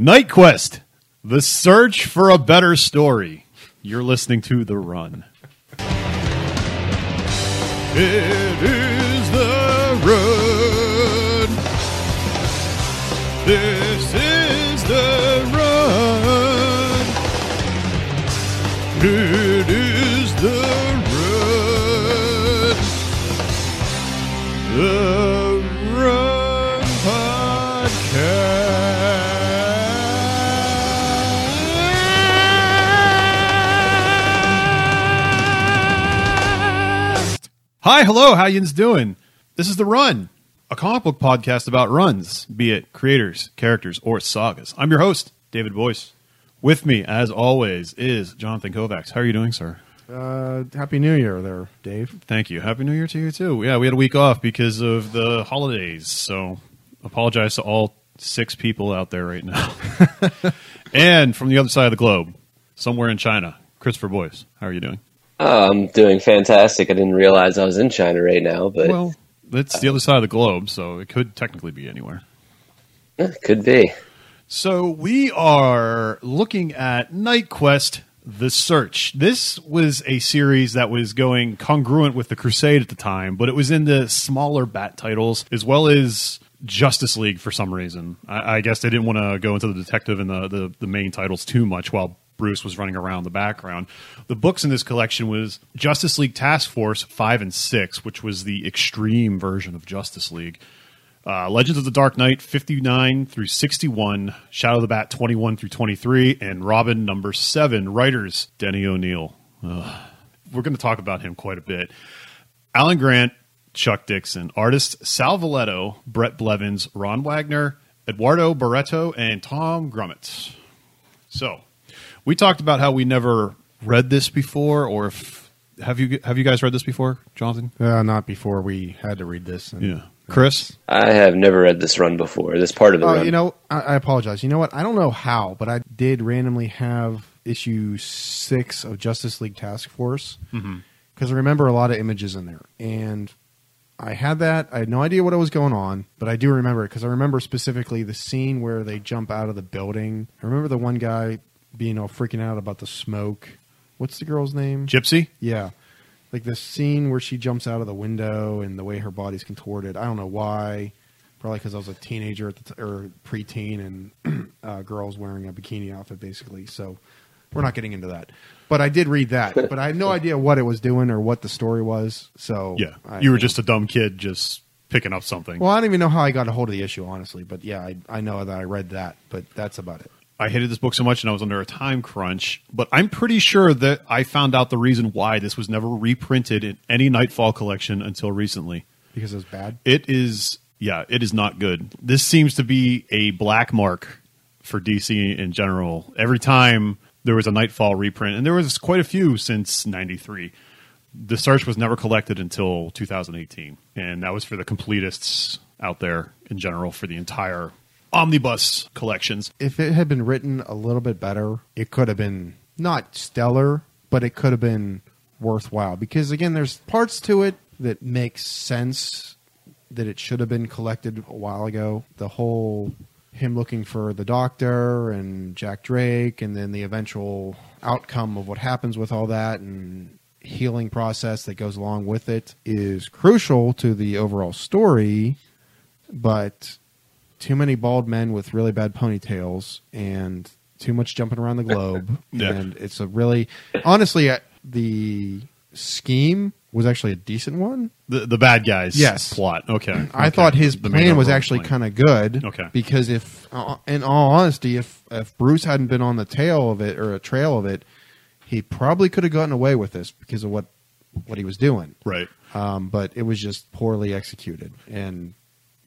Knightquest, the search for a better story. You're listening to The Run. It is The Run. This is The Run. It Hi, hello, how yins doing? This is The Run, a comic book podcast about runs, be it creators, characters, or sagas. I'm your host, David Boyce. With me, as always, is Jonathan Kovacs. How are you doing, sir? Uh, Happy New Year, there, Dave. Thank you. Happy New Year to you too. Yeah, we had a week off because of the holidays, so apologize to all six people out there right now. and from the other side of the globe, somewhere in China, Christopher Boyce. How are you doing? Oh, I'm doing fantastic. I didn't realize I was in China right now, but Well, it's the other side of the globe, so it could technically be anywhere. could be. So we are looking at Knightquest: The Search. This was a series that was going congruent with the Crusade at the time, but it was in the smaller bat titles as well as Justice League for some reason. I, I guess they didn't want to go into the detective and the, the the main titles too much while Bruce was running around the background. The books in this collection was Justice League Task Force 5 and 6, which was the extreme version of Justice League. Uh, Legends of the Dark Knight 59 through 61, Shadow of the Bat 21 through 23, and Robin number 7. Writers Denny O'Neil. Ugh. We're going to talk about him quite a bit. Alan Grant, Chuck Dixon. Artists Sal Velluto, Bret Blevins, Ron Wagner, Eduardo Barreto, and Tom Grummett. So, we talked about how we never read this before, or if have you have you guys read this before, Jonathan? Uh, not before we had to read this. And, Yeah, Chris. I have never read this run before. This part of the Uh, run. you know, I, I apologize. You know what? I don't know how, but I did randomly have issue six of Justice League Task Force because I remember a lot of images in there, and I had that. I had no idea what was going on, but I do remember it because I remember specifically the scene where they jump out of the building. I remember the one guy being all freaking out about the smoke. What's the girl's name? Gypsy. Yeah. Like the scene where she jumps out of the window and the way her body's contorted. I don't know why. Probably because I was a teenager at the t- or preteen and uh, girls wearing a bikini outfit, basically. So we're not getting into that. But I did read that. but I had no idea what it was doing or what the story was. So Yeah, I- you were just a dumb kid just picking up something. Well, I don't even know how I got a hold of the issue, honestly. But yeah, I, I know that I read that. But that's about it. I hated this book so much and I was under a time crunch, but I'm pretty sure that I found out the reason why this was never reprinted in any Knightfall collection until recently. Because it was bad. It is, yeah, it is not good. This seems to be a black mark for DC in general. Every time there was a Knightfall reprint, and there was quite a few since 93. The search was never collected until 2018, and that was for the completists out there in general for the entire omnibus collections. if it had been written a little bit better, it could have been not stellar, but it could have been worthwhile. Because again, there's parts to it that make sense that it should have been collected a while ago. The whole him looking for the doctor and Jack Drake, and then the eventual outcome of what happens with all that and healing process that goes along with it is crucial to the overall story. But too many bald men with really bad ponytails and too much jumping around the globe. Yeah. And it's a really, honestly, uh, the scheme was actually a decent one. The the bad guys Yes. plot. Okay. I Okay. thought his The plan was actually kind of good. Okay. Because if, uh, in all honesty, if if Bruce hadn't been on the tail of it or a trail of it, he probably could have gotten away with this because of what what he was doing. right. Um, but it was just poorly executed, and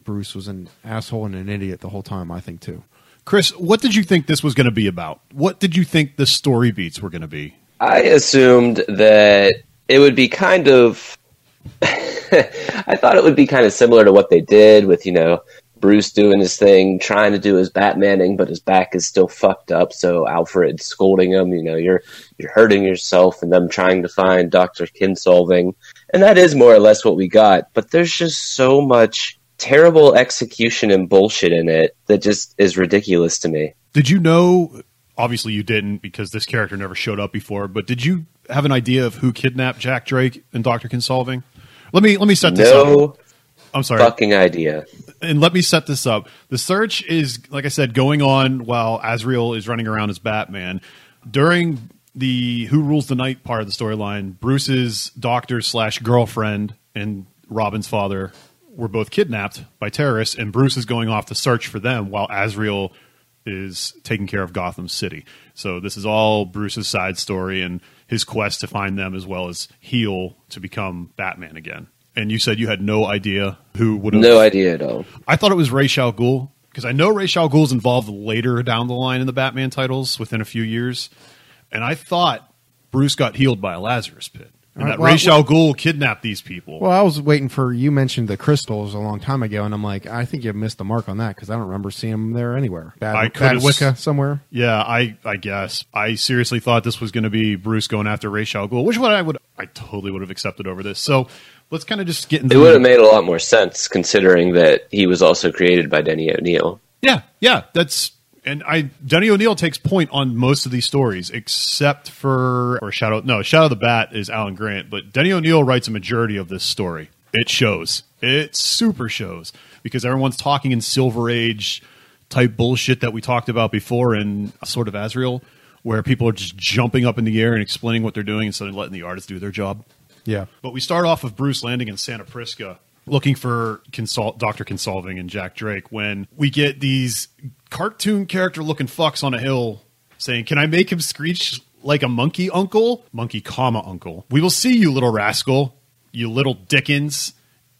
Bruce was an asshole and an idiot the whole time. I think too. Chris, what did you think this was going to be about? What did you think the story beats were going to be? I assumed that it would be kind of. I thought it would be kind of similar to what they did with, you know, Bruce doing his thing, trying to do his Batmaning, but his back is still fucked up. So Alfred scolding him, you know, you're you're hurting yourself, and them trying to find Doctor Kinsolving, and that is more or less what we got. But there's just so much terrible execution and bullshit in it that just is ridiculous to me. Did you know? Obviously, you didn't because this character never showed up before. But did you have an idea of who kidnapped Jack Drake and Doctor Kinsolving? Let me let me set this up. No I'm sorry. fucking idea. and let me set this up. The search is, like I said, going on while Azrael is running around as Batman. During the Who Rules the Night part of the storyline, Bruce's doctor slash girlfriend and Robin's father were both kidnapped by terrorists, and Bruce is going off to search for them while Azrael is taking care of Gotham City. So this is all Bruce's side story and his quest to find them as well as heal to become Batman again. And you said you had no idea who would have No idea at all. I thought it was Ra's al Ghul because I know Ra's al Ghul's involved later down the line in the Batman titles within a few years, and I thought Bruce got healed by a Lazarus pit, and Uh, that well, Ra's al Ghul kidnapped these people. Well, I was waiting for you mentioned the crystals a long time ago, and I'm like, I think you missed the mark on that because I don't remember seeing them there anywhere. Bad, I bad could've- Wicca somewhere. yeah, I I guess I seriously thought this was going to be Bruce going after Ra's al Ghul, which what I would I totally would have accepted over this. So let's kind of just get into It would have made a lot more sense considering that he was also created by Denny O'Neil. Yeah, yeah, that's and I Denny O'Neil takes point on most of these stories, except for or Shadow. No, Shadow the Bat is Alan Grant, but Denny O'Neil writes a majority of this story. It shows. It super shows because everyone's talking in Silver Age type bullshit that we talked about before in sort of Azrael, where people are just jumping up in the air and explaining what they're doing instead of letting the artists do their job. Yeah. But we start off with Bruce landing in Santa Prisca, looking for consult Doctor Kinsolving and Jack Drake. When we get these cartoon character looking fucks on a hill saying, "Can I make him screech like a monkey, Uncle? Monkey, comma Uncle. We will see you, little rascal, you little Dickens."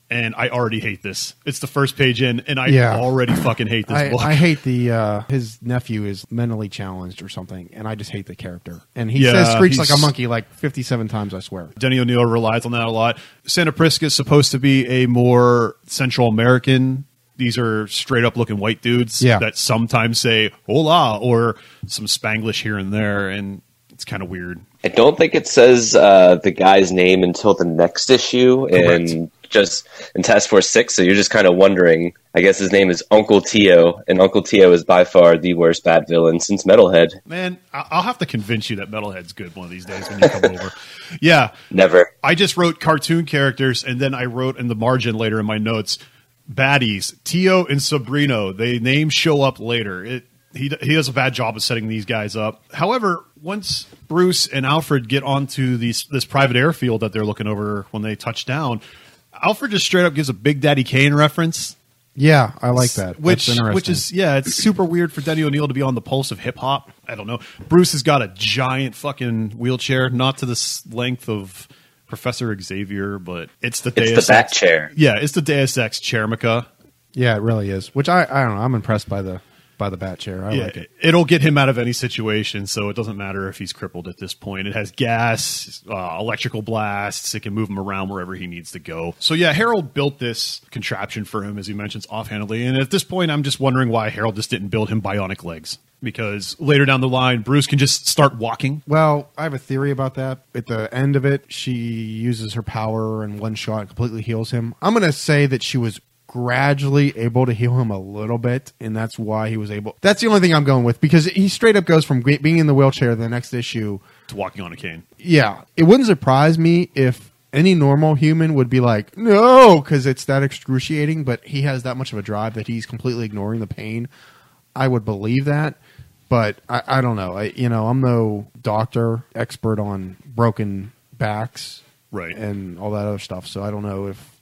And I already hate this. It's the first page in, and I Yeah. already fucking hate this I, book. I hate the uh, his nephew is mentally challenged or something, and I just hate the character. And he Yeah, says "screech like a monkey" like fifty seven times. I swear. Denny O'Neil relies on that a lot. Santa Prisca is supposed to be a more Central American. These are straight up looking white dudes Yeah. that sometimes say hola or some Spanglish here and there, and it's kind of weird. I don't think it says uh, the guy's name until the next issue and just in Task Force Six. So you're just kind of wondering. I guess his name is Uncle Tio, and Uncle Tio is by far the worst Bat villain since Metalhead. Man, I'll have to convince you that Metalhead's good one of these days when you come over. Yeah, Never. I just wrote cartoon characters, and then I wrote in the margin later in my notes, baddies, Tio and Sabrino. They names show up later. It he he does a bad job of setting these guys up. However, once Bruce and Alfred get onto these this private airfield that they're looking over when they touch down, Alfred just straight up gives a Big Daddy Kane reference. Yeah, I like that. Which That's interesting. which is yeah, it's super weird for Denny O'Neil to be on the pulse of hip hop. I don't know. Bruce has got a giant fucking wheelchair, not to the s- length of Professor Xavier, but it's the It's Deus the Bat Ex- chair. Yeah, it's the Deus Ex Chairmica. yeah, it really is. Which I I don't know. I'm impressed by the by the bat chair. I yeah, like it. it'll get him out of any situation, so it doesn't matter if he's crippled at this point. It has gas, uh, electrical blasts. It can move him around wherever he needs to go. So yeah, Harold built this contraption for him, as he mentions offhandedly. And at this point, I'm just wondering why Harold just didn't build him bionic legs. Because later down the line, Bruce can just start walking. Well, I have a theory about that. At the end of it, she uses her power and one shot completely heals him. I'm going to say that she was gradually able to heal him a little bit, and that's why he was able. That's the only thing I'm going with because he straight up goes from being in the wheelchair the next issue. To walking on a cane. Yeah, it wouldn't surprise me if any normal human would be like, no, because it's that excruciating, but he has that much of a drive that he's completely ignoring the pain. I would believe that, but I, I don't know. I, you know, I'm no doctor, expert on broken backs, Right. and all that other stuff. So I don't know if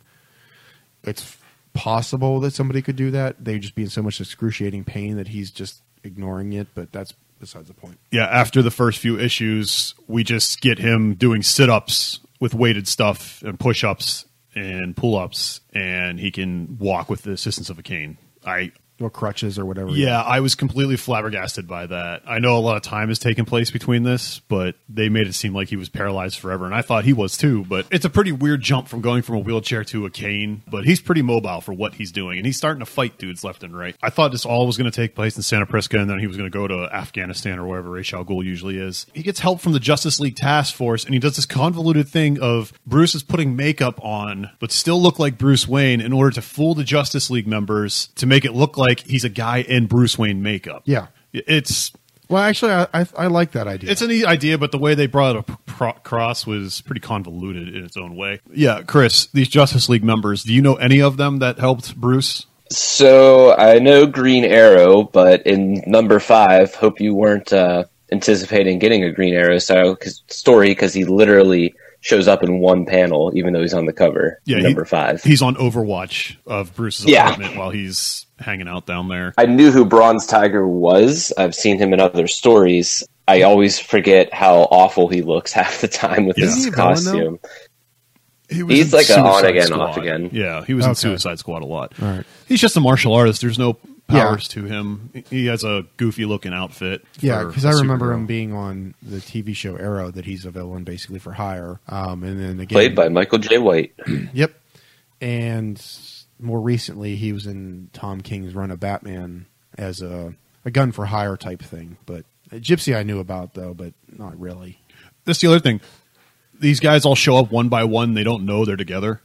it's possible that somebody could do that. They'd just be in so much excruciating pain that he's just ignoring it. But that's besides the point. yeah, after the first few issues, we just get him doing sit ups with weighted stuff and push ups and pull ups, and he can walk with the assistance of a cane. I or crutches or whatever. Yeah, I was completely flabbergasted by that. I know a lot of time has taken place between this, but they made it seem like he was paralyzed forever, and I thought he was too. But it's a pretty weird jump from going from a wheelchair to a cane. But he's pretty mobile for what he's doing, and he's starting to fight dudes left and right. I thought this all was going to take place in Santa Prisca, and then he was going to go to Afghanistan or wherever Ra's al usually is. He gets help from the Justice League Task Force, and he does this convoluted thing of Bruce is putting makeup on, but still look like Bruce Wayne in order to fool the Justice League members to make it look like he's a guy in Bruce Wayne makeup. Yeah. It's Well, actually, I, I, I like that idea. it's a neat idea, but the way they brought it across was pretty convoluted in its own way. Yeah, Chris, these Justice League members, do you know any of them that helped Bruce? So I know Green Arrow, but in number five, hope you weren't uh, anticipating getting a Green Arrow style cause, story because he literally shows up in one panel, even though he's on the cover. Yeah, number he- five. He's on Overwatch of Bruce's Yeah. apartment while he's hanging out down there. I knew who Bronze Tiger was. I've seen him in other stories. I always forget how awful he looks half the time with Yeah. his he a villain, though? costume. He was He's like a on again, squad. off again. Yeah, he was in Suicide Squad a lot. All right. He's just a martial artist. There's no Yeah. powers to him. He has a goofy looking outfit. Yeah, because I remember superhero. him being on the TV show Arrow that he's a villain basically for hire. Um, and then again, Played by Michael Jai White. Yep. And more recently, he was in Tom King's run of Batman as a, a gun for hire type thing. But Gypsy, I knew about though, but not really. That's the other thing. These guys all show up one by one. They don't know they're together.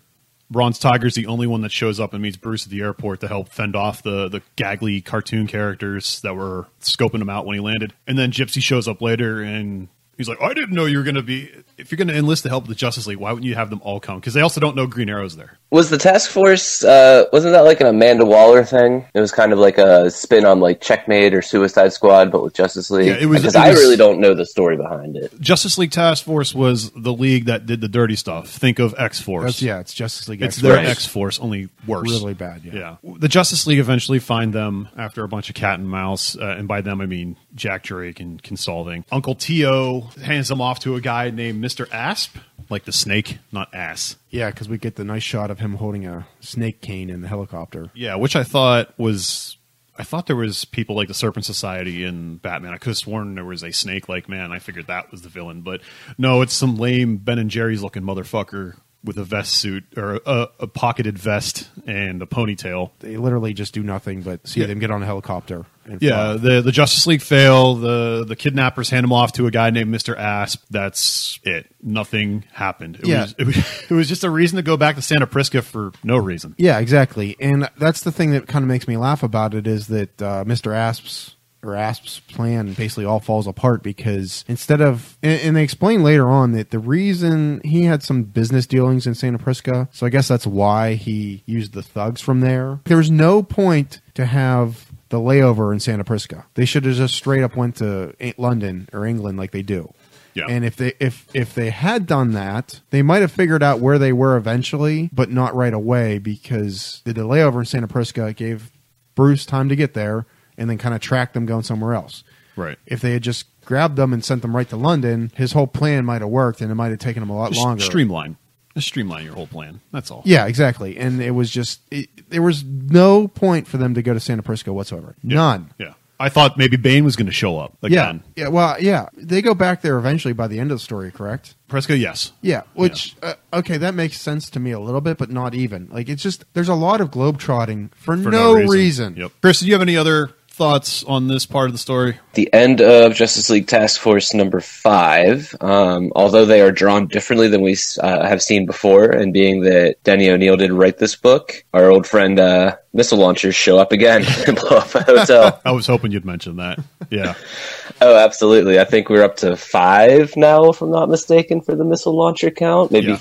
Bronze Tiger's the only one that shows up and meets Bruce at the airport to help fend off the the gaggly cartoon characters that were scoping him out when he landed. And then Gypsy shows up later and he's like, "I didn't know you were going to be. If you're going to enlist the help of the Justice League, why wouldn't you have them all come? Because they also don't know Green Arrow's there." Was the task force? Uh, wasn't that like an Amanda Waller thing? It was kind of like a spin on like Checkmate or Suicide Squad, but with Justice League. Yeah, it was- because it I really don't know the story behind it. Justice League Task Force was the league that did the dirty stuff. Think of X Force. Yeah, it's Justice League. It's X their X Force, only worse. really bad. Yeah. Yeah. The Justice League eventually find them after a bunch of cat and mouse, uh, and by them I mean Jack Drake and Kinsolving. Uncle Tio hands them off to a guy named Mr. Asp, like the snake, not ass. Yeah, because we get the nice shot of him holding a snake cane in the helicopter. Yeah, which I thought was. I thought there was people like the Serpent Society in Batman. I could have sworn there was a snake-like man. I figured that was the villain, but no, it's some lame Ben and Jerry's looking motherfucker with a vest suit or a, a pocketed vest and a ponytail. They literally just do nothing but see Yeah. them get on a helicopter. And Yeah, fly. the the Justice League fail. The the kidnappers hand him off to a guy named Mister Asp. That's it. Nothing happened. It Yeah. was, it was it was just a reason to go back to Santa Prisca for no reason. Yeah, exactly. And that's the thing that kind of makes me laugh about it is that uh, Mr. Asp's or Asp's plan basically all falls apart because instead of and, and they explain later on that the reason he had some business dealings in Santa Prisca, so I guess that's why he used the thugs from there. There was no point to have the layover in Santa Prisca. They should have just straight up went to London or England like they do. Yeah. And if they if if they had done that, they might have figured out where they were eventually, but not right away because the layover in Santa Prisca gave Bruce time to get there and then kind of track them going somewhere else. Right. If they had just grabbed them and sent them right to London, his whole plan might have worked and it might have taken him a lot Just longer. streamline. Just streamline your whole plan. That's all. Yeah, exactly. And it was just it, there was no point for them to go to Santa Prisca whatsoever. Yeah. None. Yeah. I thought maybe Bane was going to show up again. Yeah. Yeah, well, yeah. They go back there eventually by the end of the story, correct? Prisca, yes. Yeah, which Uh, okay, that makes sense to me a little bit, but not even. Like it's just there's a lot of globetrotting for, For no, reason. Yep. Chris, do you have any other thoughts on this part of the story? The end of Justice League Task Force number five, um, although they are drawn differently than we uh, have seen before, and being that Denny O'Neil did write this book, our old friend uh, missile launchers show up again and blow up a hotel. I was hoping you'd mention that. Yeah. oh, absolutely. I think we're up to five now, if I'm not mistaken, for the missile launcher count. Maybe Yeah.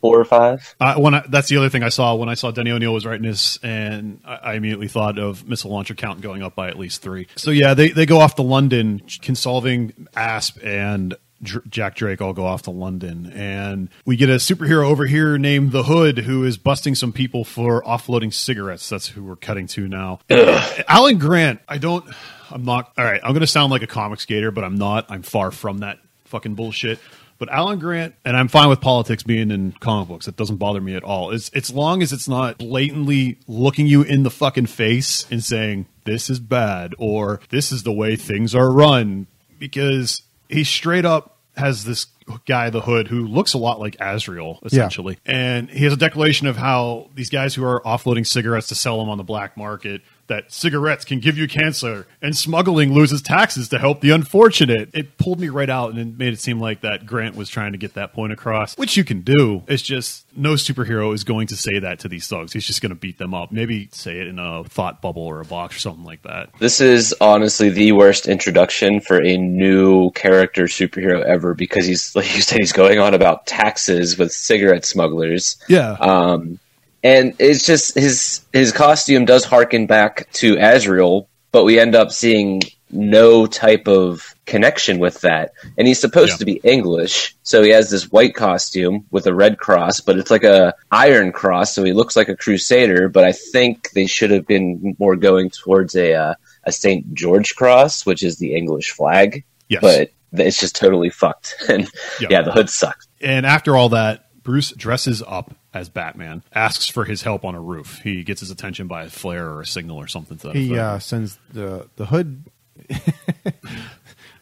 Four or five. Uh, when I, that's the other thing I saw when I saw Denny O'Neil was writing this, and I, I immediately thought of missile launcher count going up by at least three. So yeah, they they go off to London, Kinsolving Asp and Dr- Jack Drake all go off to London, and we get a superhero over here named the Hood who is busting some people for offloading cigarettes. That's who we're cutting to now. Alan Grant, I don't, I'm not. All right, I'm going to sound like a comic skater, but I'm not. I'm far from that fucking bullshit. But Alan Grant, and I'm fine with politics being in comic books. It doesn't bother me at all. It's it's long as it's not blatantly looking you in the fucking face and saying this is bad or this is the way things are run. Because he straight up has this guy, the Hood, who looks a lot like Azrael, essentially. And he has a declaration of how these guys who are offloading cigarettes to sell them on the black market that cigarettes can give you cancer and smuggling loses taxes to help the unfortunate. It pulled me right out and it made it seem like that Grant was trying to get that point across, which you can do. It's just no superhero is going to say that to these thugs. He's just going to beat them up. Maybe say it in a thought bubble or a box or something like that. This is honestly the worst introduction for a new character superhero ever because he's like you said he's going on about taxes with cigarette smugglers. Yeah. Um, and it's just his his costume does harken back to Azrael, but we end up seeing no type of connection with that. And he's supposed Yeah. to be English, so he has this white costume with a red cross, but it's like a iron cross, so he looks like a crusader. But I think they should have been more going towards a uh, a Saint George cross, which is the English flag. Yes. But it's just totally fucked, and Yeah. yeah, the hood sucks. And after all that, Bruce dresses up as Batman, asks for his help on a roof. He gets his attention by a flare or a signal or something to that He uh, sends the the hood.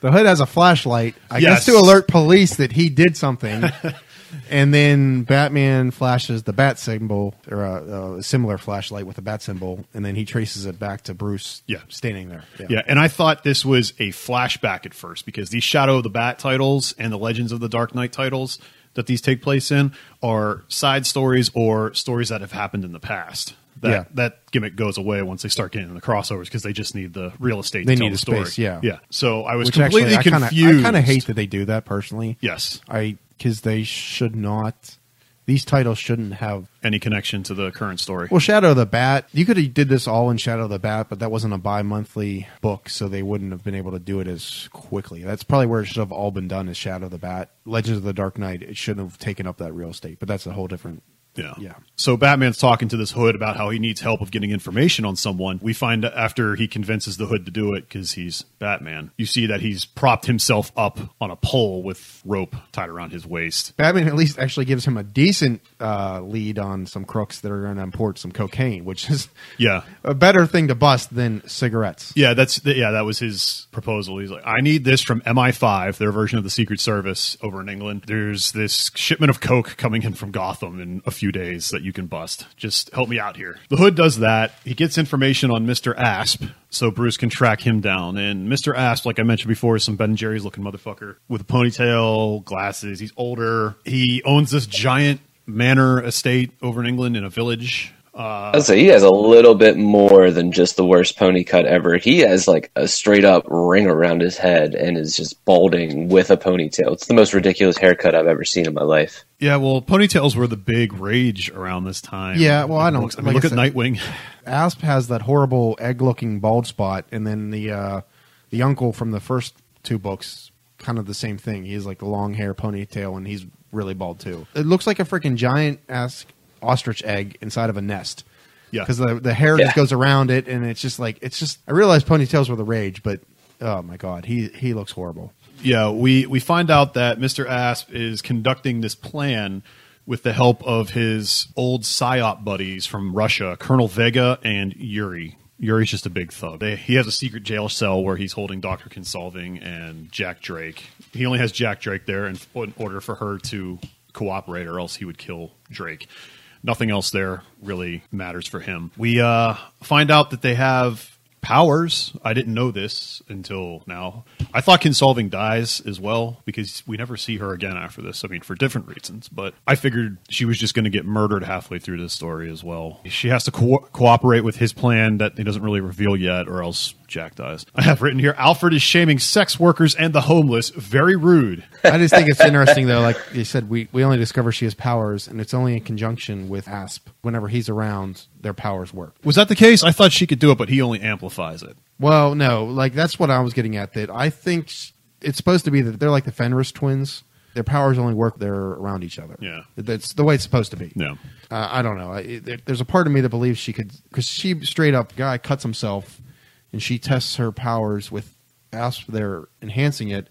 the hood has a flashlight, I Yes. guess, to alert police that he did something. and then Batman flashes the bat symbol or a, a similar flashlight with a bat symbol, and then he traces it back to Bruce. Yeah. standing there. Yeah, and I thought this was a flashback at first because these Shadow of the Bat titles and the Legends of the Dark Knight titles that these take place in are side stories or stories that have happened in the past. That Yeah. that gimmick goes away once they start getting in the crossovers because they just need the real estate. They to tell need the story. space, yeah. yeah. So I was Which completely actually, I kinda, confused. I kind of hate that they do that personally. Yes, I because they should not. These titles shouldn't have. any connection to the current story. Well, Shadow of the Bat. You could have did this all in Shadow of the Bat, but that wasn't a bi-monthly book, so they wouldn't have been able to do it as quickly. That's probably where it should have all been done. Is Shadow of the Bat, Legends of the Dark Knight. It shouldn't have taken up that real estate, but that's a whole different. Yeah. Yeah. So Batman's talking to this Hood about how he needs help of getting information on someone. We find after he convinces the Hood to do it because he's Batman. You see that he's propped himself up on a pole with rope tied around his waist. Batman at least actually gives him a decent uh, lead on some crooks that are going to import some cocaine, which is Yeah. a better thing to bust than cigarettes. Yeah, that's yeah, that was his proposal. He's like, I need this from MI5, their version of the Secret Service over in England. There's this shipment of coke coming in from Gotham in a few days that you can bust. Just help me out here. The Hood does that. He gets information on Mr. Asp, so Bruce can track him down. And Mr. Asp, like I mentioned before, is some Ben and Jerry's looking motherfucker with a ponytail, glasses. He's older. He owns this giant manor estate over in England in a village. Uh, I'd say he has a little bit more than just the worst pony cut ever. He has like a straight up ring around his head and is just balding with a ponytail. It's the most ridiculous haircut I've ever seen in my life. Yeah, well, ponytails were the big rage around this time. Yeah, well, I don't- I mean, like look I at Nightwing. Asp has that horrible egg-looking bald spot, and then the uh, the uncle from the first two books, kind of the same thing. He's like the long hair, ponytail, and he's really bald too. It looks like a freaking giant ass ostrich egg inside of a nest. Yeah. because the the hair Yeah. just goes around it, and it's just like it's just. I realize ponytails were the rage, but oh my god, he he looks horrible. Yeah, we we find out that Mr. Asp is conducting this plan with the help of his old psyop buddies from Russia, Colonel Vega and Yuri. Yuri's just a big thug. They, he has a secret jail cell where he's holding Doctor Kinsolving and Jack Drake. He only has Jack Drake there in, in order for her to cooperate, or else he would kill Drake. Nothing else there really matters for him. We uh, find out that they have powers. I didn't know this until now. I thought Kinsolving dies as well because we never see her again after this. I mean, for different reasons, but I figured she was just going to get murdered halfway through this story as well. She has to co- cooperate with his plan that he doesn't really reveal yet, or else Jack dies. I have written here Alfred is shaming sex workers and the homeless. Very rude. I just think it's interesting though. Like you said, we we only discover she has powers, and it's only in conjunction with Asp. Whenever he's around, their powers work. Was that the case? I thought she could do it, but he only amplifies it. Well, no, like that's what I was getting at. That I think it's supposed to be that they're like the Fenris twins. Their powers only work they're around each other. Yeah. that's the way it's supposed to be. No. Uh, I don't know. I, there- there's a part of me that believes she could, because she straight up guy cuts himself, and she tests her powers with Asp. They're enhancing it,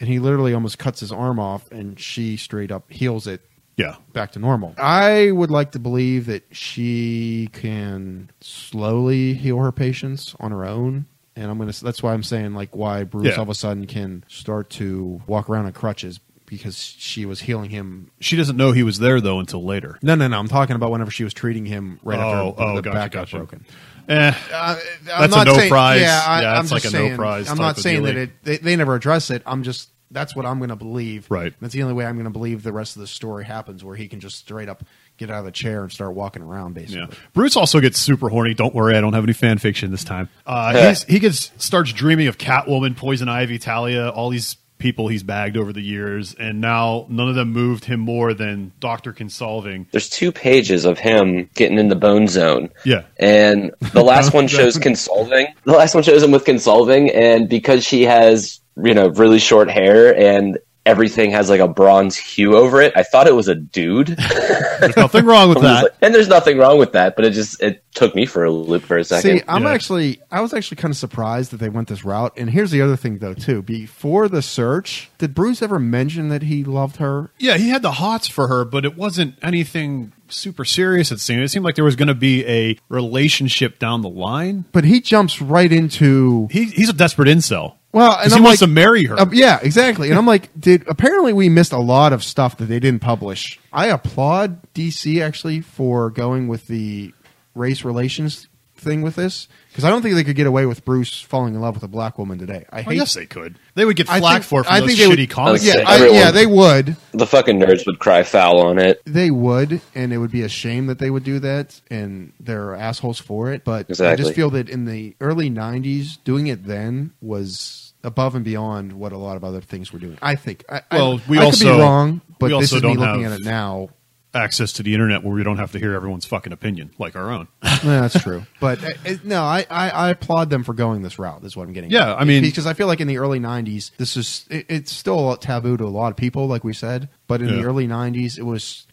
and he literally almost cuts his arm off, and she straight up heals it Yeah. back to normal. I would like to believe that she can slowly heal her patients on her own. And I'm gonna. That's why I'm saying like why Bruce Yeah. all of a sudden can start to walk around on crutches because she was healing him. She doesn't know he was there though until later. No, no, no. I'm talking about whenever she was treating him right Oh, after oh, the gotcha, back got gotcha. broken. Eh, Uh, That's a no prize. Yeah, I, Yeah, I'm it's like a no prize I'm not saying dealie. that it. They, they never address it. I'm just. That's what I'm going to believe. Right. That's the only way I'm going to believe the rest of the story happens, where he can just straight up get out of the chair and start walking around. Basically. Yeah. Bruce also gets super horny. Don't worry, I don't have any fan fiction this time. Uh, he's, he gets starts dreaming of Catwoman, Poison Ivy, Talia, all these people he's bagged over the years, and now none of them moved him more than Doctor Kinsolving. There's two pages of him getting in the bone zone. Yeah. And the last one shows Kinsolving. The last one shows him with Kinsolving, and because she has, you know, really short hair and everything has like a bronze hue over it, I thought it was a dude. There's nothing wrong with that. like- and there's nothing wrong with that, but it just it took me for a loop for a second. See, I'm Yeah. actually, I was actually kind of surprised that they went this route. And here's the other thing, though, too. Before the search, did Bruce ever mention that he loved her? Yeah, he had the hots for her, but it wasn't anything super serious. It seemed. It seemed like there was going to be a relationship down the line. But he jumps right into He, he's a desperate incel. Well, 'Cause and he I'm wants like, to marry her. Uh, yeah, exactly. And I'm like, did apparently we missed a lot of stuff that they didn't publish. I applaud DC actually for going with the race relations thing with this because I don't think they could get away with Bruce falling in love with a black woman today. I I hate. guess they could. They would get I flack think- for it from I think they would- shitty comics. Okay. yeah, I, yeah, they would. the fucking nerds would cry foul on it. They would, and it would be a shame that they would do that, and they're assholes for it. But I just feel that in the early '90s, doing it then was above and beyond what a lot of other things were doing. I think. I, I- Well, we I also- could be wrong, but this is me looking at it now. Access to the internet where we don't have to hear everyone's fucking opinion like our own. Yeah, that's true. But uh, no, I, I, I applaud them for going this route. Is what I'm getting. Yeah, at. I mean- because I feel like in the early '90s, this is it, it's still a taboo to a lot of people, like we said. But in Yeah. the early '90s, it was.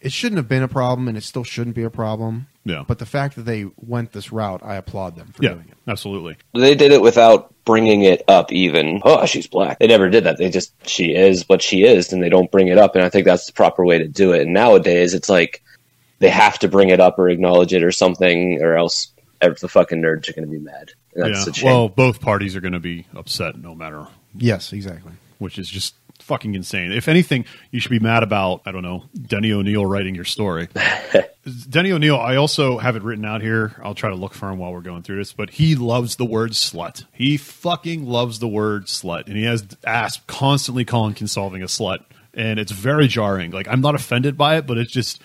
It shouldn't have been a problem, and it still shouldn't be a problem. Yeah. But the fact that they went this route, I applaud them for Yeah, doing it. absolutely. They did it without bringing it up even. Oh, she's black. They never did that. They just she is what she is and they don't bring it up and I think that's the proper way to do it. And nowadays it's like they have to bring it up or acknowledge it or something or else the fucking nerds are going to be mad. That's yeah. a shame. Well, both parties are going to be upset no matter, Yes, exactly. which is just fucking insane. If anything, you should be mad about I don't know Denny O'Neil writing your story. Denny O'Neil, I also have it written out here. I'll try to look for him while we're going through this, but he loves the word slut. He fucking loves the word slut, and he has ass constantly calling Kinsolving a slut, and it's very jarring. Like I'm not offended by it, but it's just.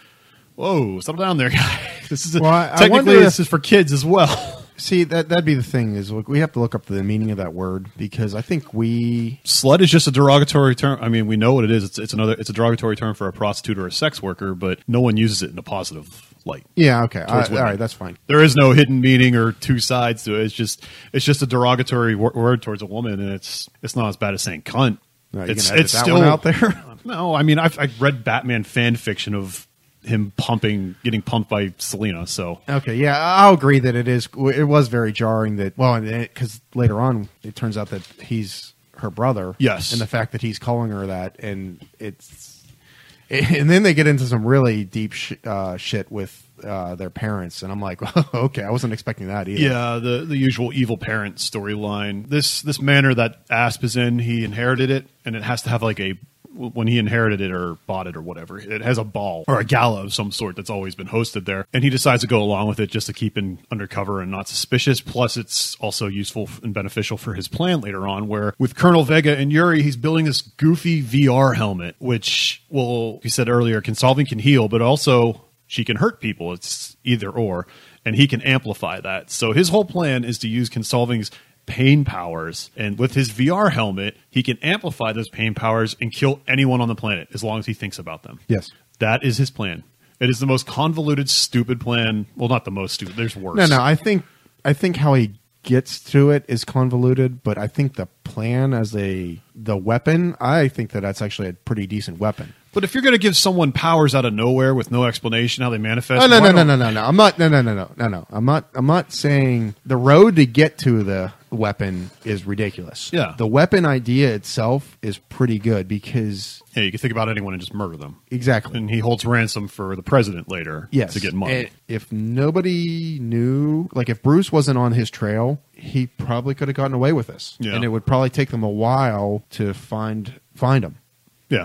Whoa, settle down there, guy. This is a, Well, I- I technically wonder this if- is for kids as well. See, that that'd be the thing is look, we have to look up the meaning of that word because I think we Slut is just a derogatory term. I mean, we know what it is. It's, it's another. It's a derogatory term for a prostitute or a sex worker, but no one uses it in a positive light. yeah okay I, all right that's fine. There is no hidden meaning or two sides to it. It's just it's just a derogatory wor- word towards a woman, and it's it's not as bad as saying cunt. No, it's it's still out there. No, I mean I've, I've read Batman fan fiction of him pumping, getting pumped by Selina. So Okay, yeah, I'll agree that it is. It was very jarring that well, because later on it turns out that he's her brother. Yes. and the fact that he's calling her that, and it's, and then they get into some really deep sh- uh, shit with uh, their parents, and I'm like, okay, I wasn't expecting that either. Yeah, the the usual evil parent storyline. This this manor that Asp is in, he inherited it, and it has to have like a when he inherited it or bought it or whatever, it has a ball or a gala of some sort that's always been hosted there, and he decides to go along with it just to keep in undercover and not suspicious. Plus, it's also useful and beneficial for his plan later on, where with Colonel Vega and Yuri, he's building this goofy VR helmet, which, well, he said earlier, Kinsolving can heal, but also she can hurt people. It's either or, and he can amplify that. So his whole plan is to use Kinsolving's pain powers, and with his VR helmet, he can amplify those pain powers and kill anyone on the planet as long as he thinks about them. Yes. That is his plan. It is the most convoluted, stupid plan. Well, not the most stupid. There's worse. No, no, I think I think how he gets to it is convoluted, but I think the plan as a the weapon, I think that that's actually a pretty decent weapon. But if you're going to give someone powers out of nowhere with no explanation how they manifest, Oh no no no no no no! I'm not no no no no no no. I'm not I'm not saying the road to get to the weapon is ridiculous. Yeah. The weapon idea itself is pretty good because Yeah, you can think about anyone and just murder them. exactly. And he holds ransom for the president later Yes. to get money. And if nobody knew, like if Bruce wasn't on his trail, he probably could have gotten away with this. Yeah. And it would probably take them a while to find find him.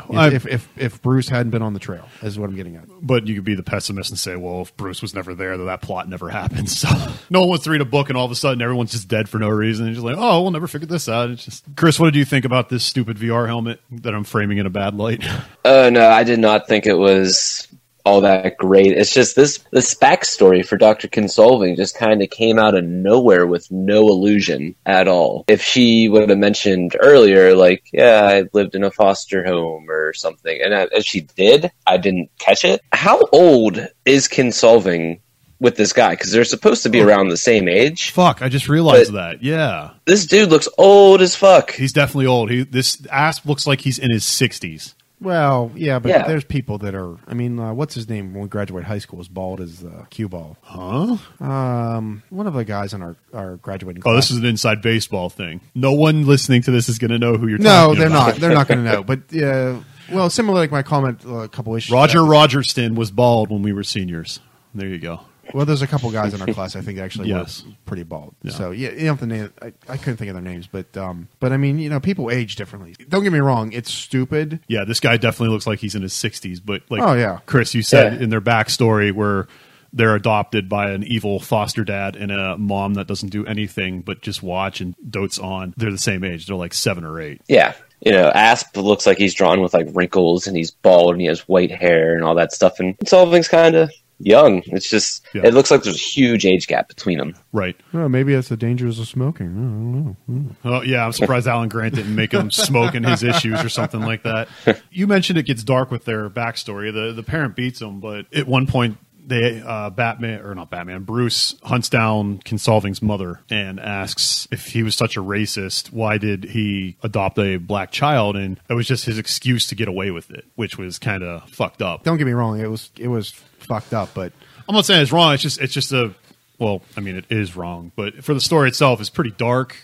Yeah, If, if, if if Bruce hadn't been on the trail, is what I'm getting at. but you could be the pessimist and say, well, if Bruce was never there, then that plot never happened. So no one wants to read a book, and all of a sudden everyone's just dead for no reason. And you're just like, oh, we'll never figure this out. It's just Chris. What did you think about this stupid VR helmet that I'm framing in a bad light? Oh no, I did not think it was all that great. It's just this this backstory for Doctor Kinsolving just kind of came out of nowhere with no illusion at all. If she would have mentioned earlier, like, yeah, I lived in a foster home or something, and as she did, I didn't catch it. How old is Kinsolving? With this guy, because they're supposed to be oh. around the same age. Fuck, I just realized that. Yeah, This dude looks old as fuck. he's definitely old. He this ass looks like he's in his 60s. Well, yeah, but Yeah. there's people that are. I mean, uh, what's his name when we graduate high school? Is bald as uh, cue ball. Huh? Um, one of the guys in our our graduating. Oh, this is an inside baseball thing. No one listening to this is going to know who you're no, talking they're about. not. They're not going to know. But uh, well, similar like my comment uh, a couple issues. Roger back- Rogerston was bald when we were seniors. There you go. Well, there's a couple guys in our class I think actually Yes. were pretty bald. Yeah. So yeah, you don't have to name. I, I couldn't think of their names, but um, but I mean, you know, people age differently. Don't get me wrong; it's stupid. Yeah, this guy definitely looks like he's in his 60s. But like, Oh, yeah. Chris, you said Yeah. in their backstory where they're adopted by an evil foster dad and a mom that doesn't do anything but just watch and dotes on. They're the same age. They're like seven or eight. Yeah. You know, Asp looks like he's drawn with like wrinkles and he's bald and he has white hair and all that stuff. And Kinsolving's kind of young. It's just, Yeah. it looks like there's a huge age gap between them. Right. Oh, maybe that's the dangers of smoking. I don't know. Oh yeah, I'm surprised Alan Grant didn't make him smoke in his issues or something like that. You mentioned it gets dark with their backstory. The the parent beats them, but at one point they uh, Batman or not Batman, Bruce hunts down Kinsolving's mother and asks if he was such a racist, why did he adopt a black child? And it was just his excuse to get away with it, which was kind of fucked up. Don't get me wrong; it was it was fucked up, but I'm not saying it's wrong. It's just it's just a well, I mean it is wrong, but for the story itself, it's pretty dark.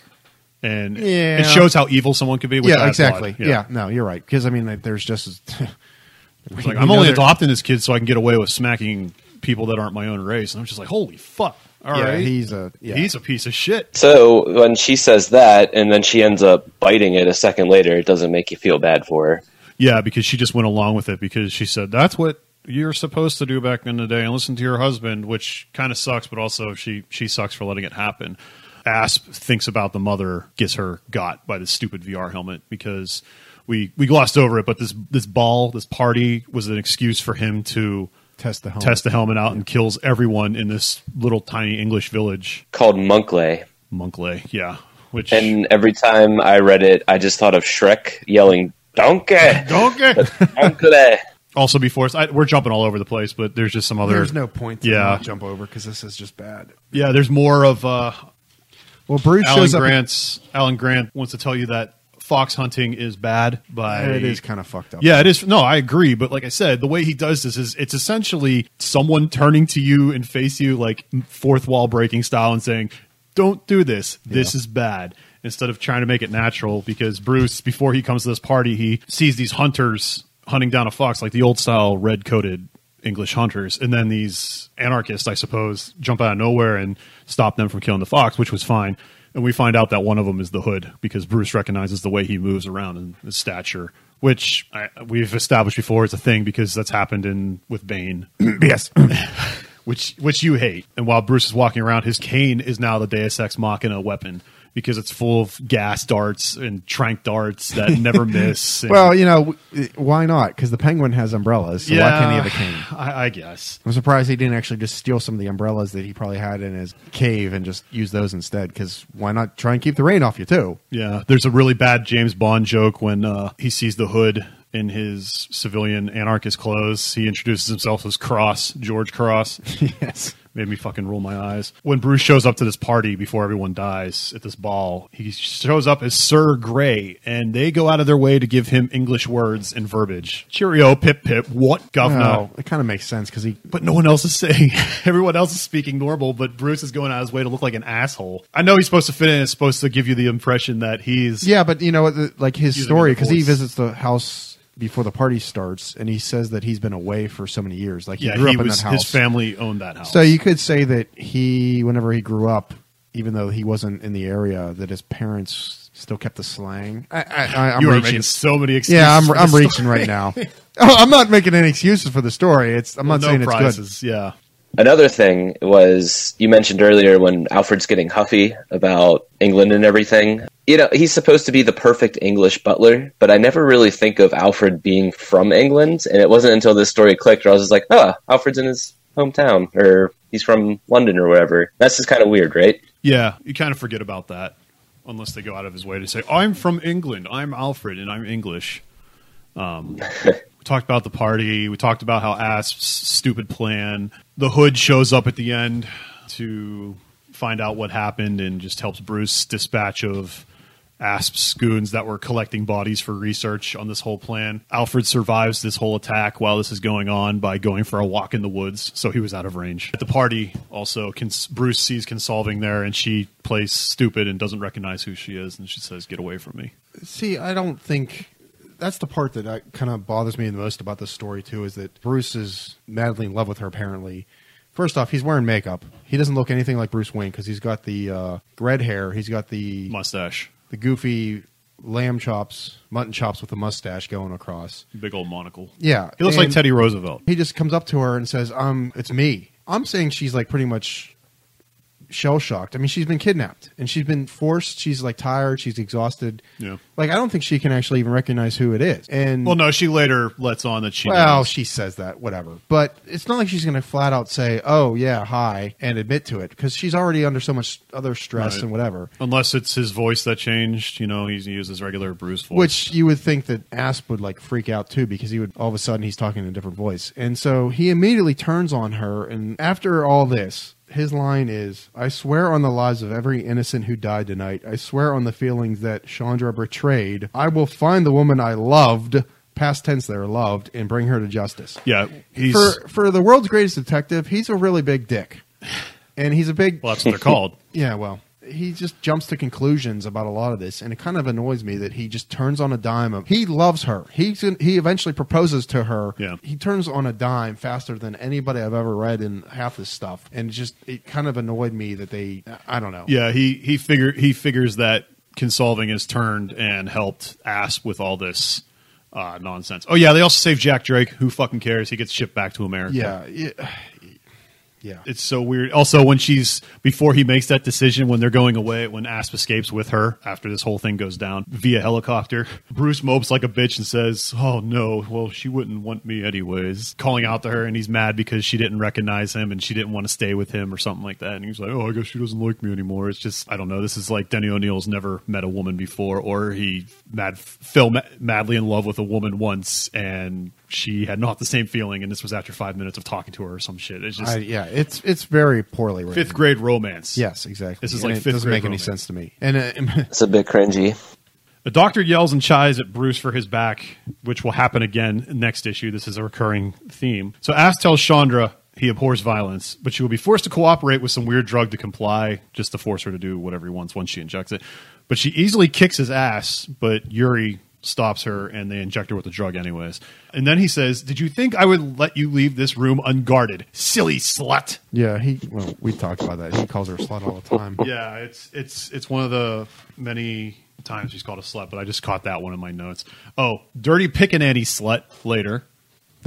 And Yeah. it shows how evil someone could be. Yeah, exactly. applaud. Yeah. no, you're right. Because I mean, there's just like I'm only adopting this kid so I can get away with smacking people that aren't my own race. And I'm just like, holy fuck! All yeah, right, he's a yeah. he's a piece of shit. So when she says that and then she ends up biting it a second later, it doesn't make you feel bad for her. Yeah, because she just went along with it because she said that's what you're supposed to do back in the day and listen to your husband, which kind of sucks, but also she she sucks for letting it happen. Asp thinks about the mother gets her got by this stupid VR helmet because we we glossed over it, but this this ball, this party was an excuse for him to test the helmet. test the helmet out and kills everyone in this little tiny English village, Called Monkley. Monkley. Yeah, which And every time I read it, I just thought of Shrek yelling, Donkey! okay. Monkley! also before I, we're jumping all over the place, but there's just some other. There's no point to Yeah. jump over because this is just bad. Yeah, there's more of uh, Well, Bruce Alan shows up. Grant's. Alan Grant wants to tell you that fox hunting is bad. By it is kind of fucked up. Yeah, it is. No, I agree. But like I said, the way he does this is it's essentially someone turning to you and face you like fourth wall breaking style and saying, "Don't do this. This Yeah. is bad." Instead of trying to make it natural, because Bruce, before he comes to this party, he sees these hunters hunting down a fox, like the old style red coated English hunters, and then these anarchists, I suppose, jump out of nowhere and stop them from killing the fox, which was fine. And we find out that one of them is the hood because Bruce recognizes the way he moves around and his stature, which I, we've established before is a thing because that's happened in with Bane, yes. which which you hate. And while Bruce is walking around, his cane is now the Deus Ex Machina weapon because it's full of gas darts and trank darts that never miss. well, you know, why not? Because the penguin has umbrellas, so why can't he have a cane? I, I guess. I'm surprised he didn't actually just steal some of the umbrellas that he probably had in his cave and just use those instead. Because why not try and keep the rain off you too? Yeah, there's a really bad James Bond joke when uh, he sees the hood in his civilian anarchist clothes. He introduces himself as Cross, George Cross. yes. Made me fucking roll my eyes. When Bruce shows up to this party before everyone dies at this ball, he shows up as Sir Grey, and they go out of their way to give him English words and verbiage. Cheerio, pip pip, what governor? No, it kind of makes sense because he. But no one else is saying. Everyone else is speaking normal, but Bruce is going out of his way to look like an asshole. I know he's supposed to fit in. It's supposed to give you the impression that he's Yeah, but you know, like his story because he visits the house before the party starts, and he says that he's been away for so many years. Like he yeah. grew He up in was that house. his family owned that house. So you could say that he, whenever he grew up, even though he wasn't in the area, that his parents still kept the slang. I, I, I, I'm you are reaching. making so many excuses. Yeah, I'm, I'm reaching story. right now. oh, I'm not making any excuses for the story. It's I'm not no saying it's good. prizes. Yeah. Another thing was you mentioned earlier when Alfred's getting huffy about England and everything. You know, he's supposed to be the perfect English butler, but I never really think of Alfred being from England. And it wasn't until this story clicked where I was just like, oh, Alfred's in his hometown, or he's from London or whatever. That's just kind of weird, right? Yeah, you kind of forget about that unless they go out of his way to say, "I'm from England. I'm Alfred, and I'm English." Um, we talked about the party. We talked about how Asp's stupid plan. The Hood shows up at the end to find out what happened and just helps Bruce dispatch of Asp's goons that were collecting bodies for research on this whole plan. Alfred survives this whole attack while this is going on by going for a walk in the woods, so he was out of range. At the party, also, Bruce sees Kinsolving there, and she plays stupid and doesn't recognize who she is, and she says, "Get away from me." See, I don't think that's the part that kind of bothers me the most about this story too. Is that Bruce is madly in love with her. Apparently, first off, he's wearing makeup. He doesn't look anything like Bruce Wayne because he's got the uh, red hair. He's got the Mustache, the goofy lamb chops, mutton chops with a mustache going across. big old monocle. Yeah, He looks like and Teddy Roosevelt. He just comes up to her and says, "Um, it's me." I'm saying she's like pretty much shell shocked. I mean, she's been kidnapped and she's been forced. She's like tired. She's exhausted. Yeah. Like I don't think she can actually even recognize who it is. And Well, no, she later lets on that she. well, knows. she says that, whatever. But it's not like she's going to flat out say, "Oh yeah, hi," and admit to it because she's already under so much other stress Right. and whatever. unless it's his voice that changed. You know, he's he uses regular Bruce voice. Which you would think that Asp would like freak out too because he would all of a sudden he's talking in a different voice, and so he immediately turns on her. And after all this, his line is, "I swear on the lives of every innocent who died tonight. I swear on the feelings that Chandra betrayed. I will find the woman I loved." Past tense, there loved, and bring her to justice. yeah, he's for for the world's greatest detective, he's a really big dick, and he's a big well, that's what they're called. yeah. Well, he just jumps to conclusions about a lot of this, and it kind of annoys me that he just turns on a dime. Of he loves her. He's in, he eventually proposes to her. Yeah. he turns on a dime faster than anybody I've ever read in half this stuff, and just it kind of annoyed me that they. I don't know. Yeah, he he figure he figures that Kinsolving has turned and helped Asp with all this uh, nonsense. Oh yeah, they also saved Jack Drake. Who fucking cares? He gets shipped back to America. yeah, yeah. It's so weird. Also, when she's before he makes that decision, when they're going away, when Asp escapes with her after this whole thing goes down via helicopter, Bruce mopes like a bitch and says, "Oh no, well she wouldn't want me anyways." Calling out to her, and he's mad because she didn't recognize him and she didn't want to stay with him or something like that. And he's like, "Oh, I guess she doesn't like me anymore." It's just I don't know. This is like Denny O'Neil's never met a woman before, or he mad fell ma- madly in love with a woman once and she had not the same feeling, and this was after five minutes of talking to her or some shit. It's just I, yeah, it's it's very poorly written. fifth grade romance. Yes, exactly. This is And like it fifth doesn't grade make any sense to me. And uh, It's a bit cringy. The doctor yells and chides at Bruce for his back, which will happen again next issue. This is a recurring theme. So Asp tells Chandra he abhors violence, but she will be forced to cooperate with some weird drug to comply, just to force her to do whatever he wants once she injects it. But she easily kicks his ass, but Yuri stops her and they inject her with the drug anyways. And then he says, Did you think I would let you leave this room unguarded? Silly slut. yeah, he well, we talked about that. He calls her a slut all the time. Yeah, it's it's it's one of the many times he's called a slut, but I just caught that one in my notes. Oh, dirty pickaninny slut later.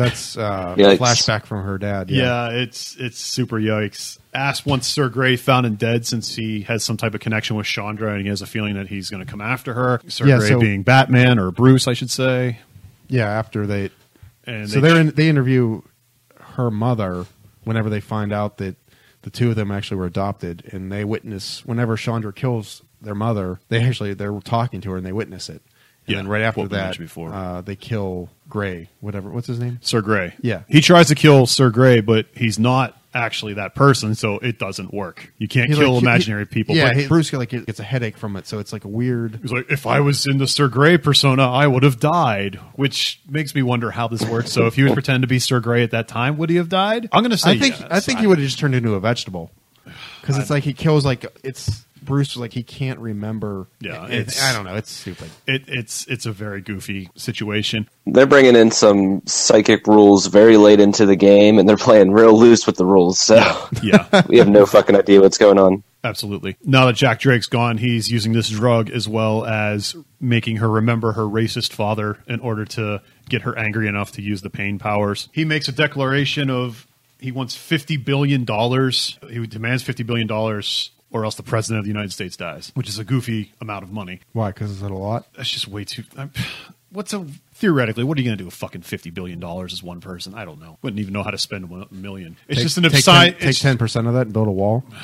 That's uh, Yikes. flashback from her dad. Yeah. it's it's super yikes. Asked once Sir Grey found him dead since he has some type of connection with Chandra and he has a feeling that he's going to come after her. Sir Yeah, Grey so- being Batman or Bruce, I should say. yeah. After they And so they they're in, they interview her mother whenever they find out that the two of them actually were adopted, and they witness whenever Chandra kills their mother. They actually they're talking to her and they witness it, And Yeah, then right after that, before. Uh, they kill Grey, whatever. What's his name? Sir Grey. Yeah. He tries to kill Sir Grey, but he's not actually that person, so it doesn't work. You can't He, kill like, he- imaginary people. Yeah, but he, Bruce like gets a headache from it, so it's like a weird. He's like, if I was in the Sir Grey persona, I would have died, which makes me wonder how this works. So if he would pretend to be Sir Grey at that time, would he have died? I'm going to say I think yes. I think he would have just turned into a vegetable because it's like he kills like it's Bruce was like he can't remember. Yeah, It- it's- I don't know. It's stupid. It, it's it's a very goofy situation. They're bringing in some psychic rules very late into the game, and they're playing real loose with the rules. So Yeah, we have no fucking idea what's going on. absolutely. Now that Jack Drake's gone, he's using this drug as well as making her remember her racist father in order to get her angry enough to use the pain powers. He makes a declaration of he wants fifty billion dollars. He demands fifty billion dollars. Or else the president of the United States dies, which is a goofy amount of money. Why? Because is it a lot? That's just way too. I'm, what's a theoretically? What are you going to do with fucking fifty billion dollars as one person? I don't know. Wouldn't even know how to spend a million. It's Take- just an take upside. 10 Take ten percent of that and build a wall.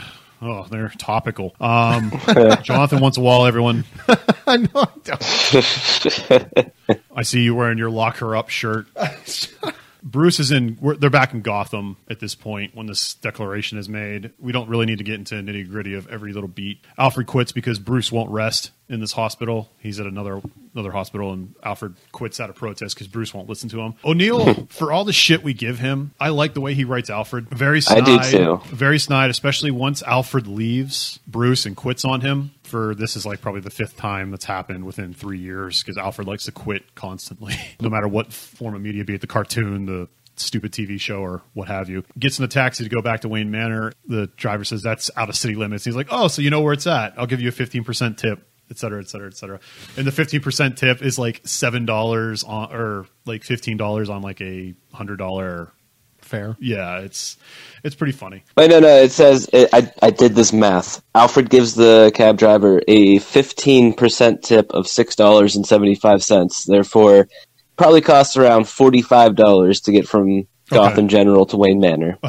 Oh, they're topical. Um, Jonathan wants a wall. Everyone, I know. I don't. I see you wearing your lock her up shirt. Bruce is in. They're back in Gotham at this point when this declaration is made. We don't really need to get into nitty gritty of every little beat. Alfred quits because Bruce won't rest in this hospital. He's at another another hospital, and Alfred quits out of protest because Bruce won't listen to him. O'Neil, hmm. for all the shit we give him, I like the way he writes Alfred. Very snide, I do too. very snide, especially once Alfred leaves Bruce and quits on him. For this is like probably the fifth time that's happened within three years because Alfred likes to quit constantly, no matter what form of media, be it the cartoon, the stupid TV show, or what have you. Gets in the taxi to go back to Wayne Manor. The driver says that's out of city limits. He's like, oh, so you know where it's at? I'll give you a fifteen percent tip. Et cetera, et cetera, et cetera. And the fifteen percent tip is like seven dollars on, or like fifteen dollars on like a hundred dollar. Fair. Yeah, it's it's pretty funny. Wait, no, no. It says it, I I did this math. Alfred gives the cab driver a fifteen percent tip of six dollars and seventy five cents. Therefore, probably costs around forty five dollars to get from Gotham General to Wayne Manor.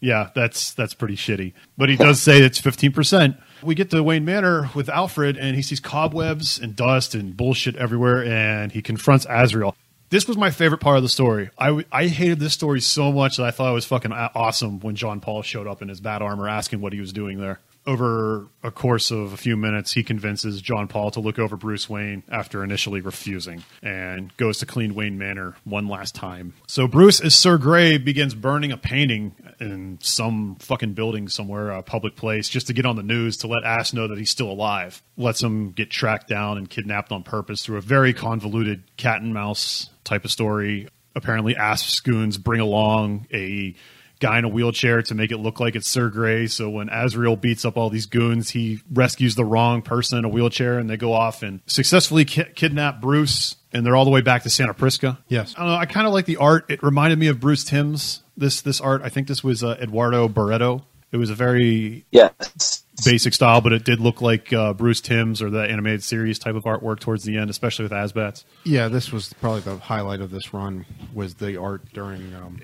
Yeah, that's that's pretty shitty. But he does say it's fifteen percent. We get to Wayne Manor with Alfred, and he sees cobwebs and dust and bullshit everywhere, and he confronts Azrael. This was my favorite part of the story. I, hated this story so much that I thought it was fucking awesome when John Paul showed up in his bat armor asking what he was doing there. Over a course of a few minutes, he convinces John Paul to look over Bruce Wayne after initially refusing and goes to clean Wayne Manor one last time. So Bruce, as Sir Grey, begins burning a painting in some fucking building somewhere, a public place, just to get on the news to let Asp know that he's still alive. Lets him get tracked down and kidnapped on purpose through a very convoluted cat and mouse type of story. Apparently, Asp's goons bring along a guy in a wheelchair to make it look like it's Sir Grey. So when Azrael beats up all these goons, he rescues the wrong person in a wheelchair, and they go off and successfully ki- kidnap Bruce. And they're all the way back to Santa Prisca. Yes. I don't know. I kind of like the art. It reminded me of Bruce Timm's. This this art. I think this was uh, Eduardo Barreto. It was a very Yes. basic style, but it did look like uh, Bruce Timm's or the animated series type of artwork towards the end, especially with AzBats. Yeah, this was probably the highlight of this run was the art during. Um,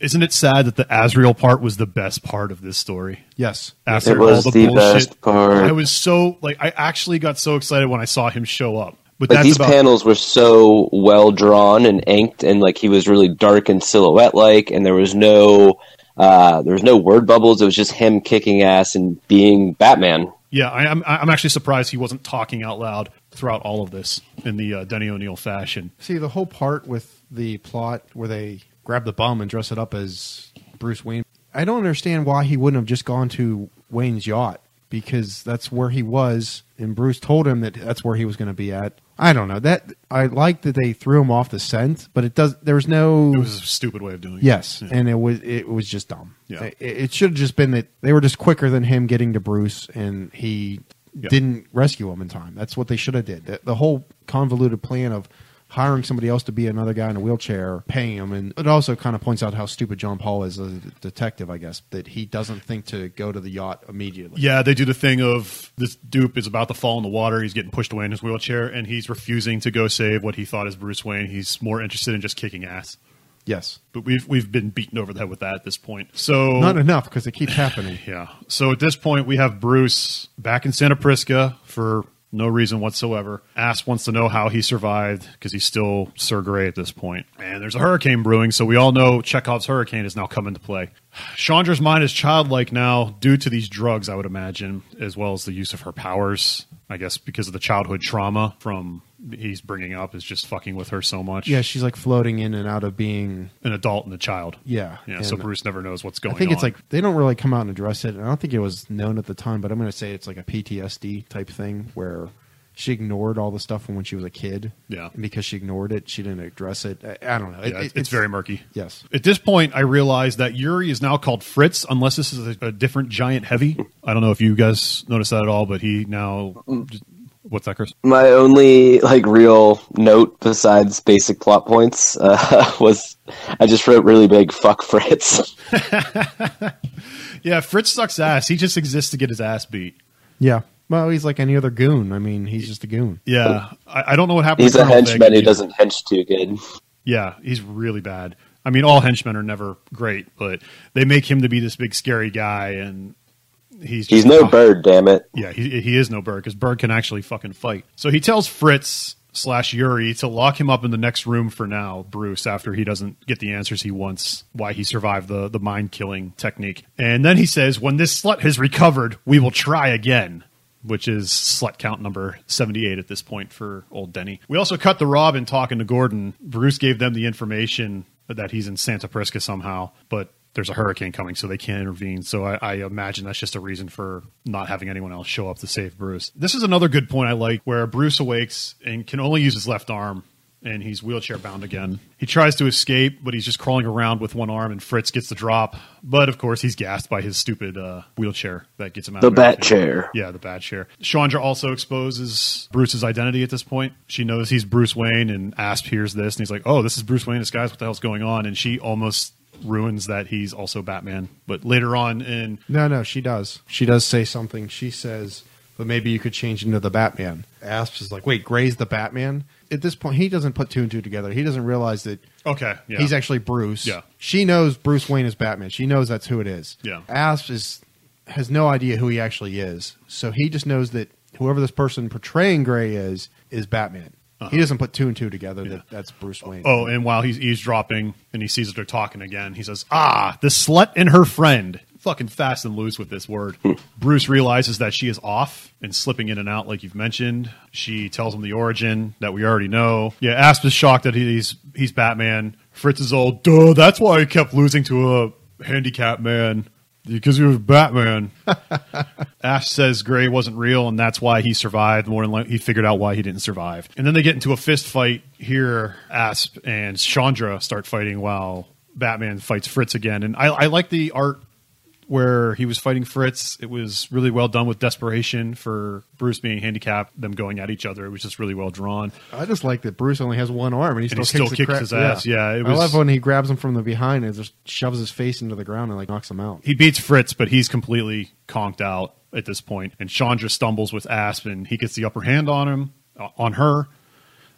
Isn't it sad that the Azrael part was the best part of this story? yes, After It was all the, the bullshit, best part. I was so like I actually got so excited when I saw him show up. But Like these about panels were so well drawn and inked, and like he was really dark and silhouette like, and there was no uh, there was no word bubbles. It was just him kicking ass and being Batman. yeah. I, I'm I'm actually surprised he wasn't talking out loud throughout all of this in the uh, Denny O'Neil fashion. See the whole part with the plot where they grab the bum and dress it up as Bruce Wayne. I don't understand why he wouldn't have just gone to Wayne's yacht because that's where he was, and Bruce told him that that's where he was going to be at. I don't know that I like that they threw him off the scent, but it does. There was no. It was a stupid way of doing it. Yes, Yeah. and it was it was just dumb. Yeah. It, it should have just been that they were just quicker than him getting to Bruce, and he Yeah. didn't rescue him in time. That's what they should have did. The, the whole convoluted plan of hiring somebody else to be another guy in a wheelchair, paying him, and it also kind of points out how stupid John Paul is as a detective. I guess that he doesn't think to go to the yacht immediately. Yeah, they do the thing of this dupe is about to fall in the water. He's getting pushed away in his wheelchair, and he's refusing to go save what he thought is Bruce Wayne. He's more interested in just kicking ass. Yes, But we've we've been beaten over the head with that at this point. So not enough because it keeps happening. yeah. So at this point, we have Bruce back in Santa Prisca for No reason whatsoever. Ass wants to know how he survived because he's still Sir Grey at this point. And there's a hurricane brewing, so we all know Chekhov's hurricane is now come into play. Chandra's mind is childlike now due to these drugs, I would imagine, as well as the use of her powers. I guess because of the childhood trauma from he's bringing up is just fucking with her so much. Yeah, she's like floating in and out of being. An adult and a child. Yeah, Yeah, so and Bruce never knows what's going I think on. it's like they don't really come out and address it. and I don't think it was known at the time, but I'm going to say it's like a PTSD type thing where she ignored all the stuff from when she was a kid. Yeah. and because she ignored it, she didn't address it. I, I don't know. It- Yeah, it- it's, it's very murky. yes. At this point, I realize that Yuri is now called Fritz, unless this is a, a different giant heavy. I don't know if you guys noticed that at all, but he now. What's that, Chris? My only like real note besides basic plot points uh, was I just wrote really big "fuck Fritz." Yeah, Fritz sucks ass. He just exists to get his ass beat. Yeah. Well, he's like any other goon. I mean, he's just a goon. Yeah, I, I don't know what happened. He's with a henchman Vega. who doesn't hench too good. Yeah, he's really bad. I mean, all henchmen are never great, but they make him to be this big scary guy, and he's He's no bird, damn it. Yeah, he, he is no bird because bird can actually fucking fight. So he tells Fritz slash Yuri to lock him up in the next room for now, Bruce, after he doesn't get the answers he wants, why he survived the, the mind killing technique. And then he says, when this slut has recovered, we will try again. Which is slut count number 78 at this point for old Denny. We also cut the Robin talking to Gordon. Bruce gave them the information that he's in Santa Prisca somehow, but there's a hurricane coming, so they can't intervene. So I, I imagine that's just a reason for not having anyone else show up to save Bruce. This is another good point I like, where Bruce awakes and can only use his left arm, and he's wheelchair bound again. He tries to escape, but he's just crawling around with one arm, and Fritz gets the drop. But of course, he's gassed by his stupid uh, wheelchair that gets him out. Of the bat chair. Yeah, the bad chair. Chandra also exposes Bruce's identity at this point. She knows he's Bruce Wayne, and Asp hears this, and he's like, "Oh, this is Bruce Wayne disguised. What the hell's going on?" And she almost ruins that he's also Batman. But later on, in No, no, she does. She does say something. She says, but maybe you could change into the Batman. Asps is like, wait, Grey's the Batman? At this point, he doesn't put two and two together. He doesn't realize that okay, yeah, he's actually Bruce. Yeah. She knows Bruce Wayne is Batman. She knows that's who it is. Yeah. Asp is has no idea who he actually is. So he just knows that whoever this person portraying Grey is is Batman. He doesn't put two and two together that that's Bruce Wayne. Uh-huh. Oh, and while he's eavesdropping and he sees that they're talking again, he says, Ah, the slut and her friend. Fucking fast and loose with this word. Bruce realizes that she is off and slipping in and out, like you've mentioned. She tells him the origin that we already know. Yeah, Asp is shocked that he's he's Batman. Fritz is all, duh, that's why he kept losing to a handicapped man. Because he was Batman. Asp says Grey wasn't real, and that's why he survived. More than he figured out why he didn't survive. And then they get into a fist fight here. Asp and Chandra start fighting while Batman fights Fritz again. And I, I like the art where he was fighting Fritz. It was really well done with desperation for Bruce being handicapped, them going at each other. It was just really well drawn. I just like that Bruce only has one arm and he still, he still kicks, the kicks crap- his ass. Yeah, it I love when he grabs him from the behind and just shoves his face into the ground and like knocks him out. He beats Fritz, but he's completely conked out at this point. And Chandra stumbles with Asp, and he gets the upper hand on him, uh, on her.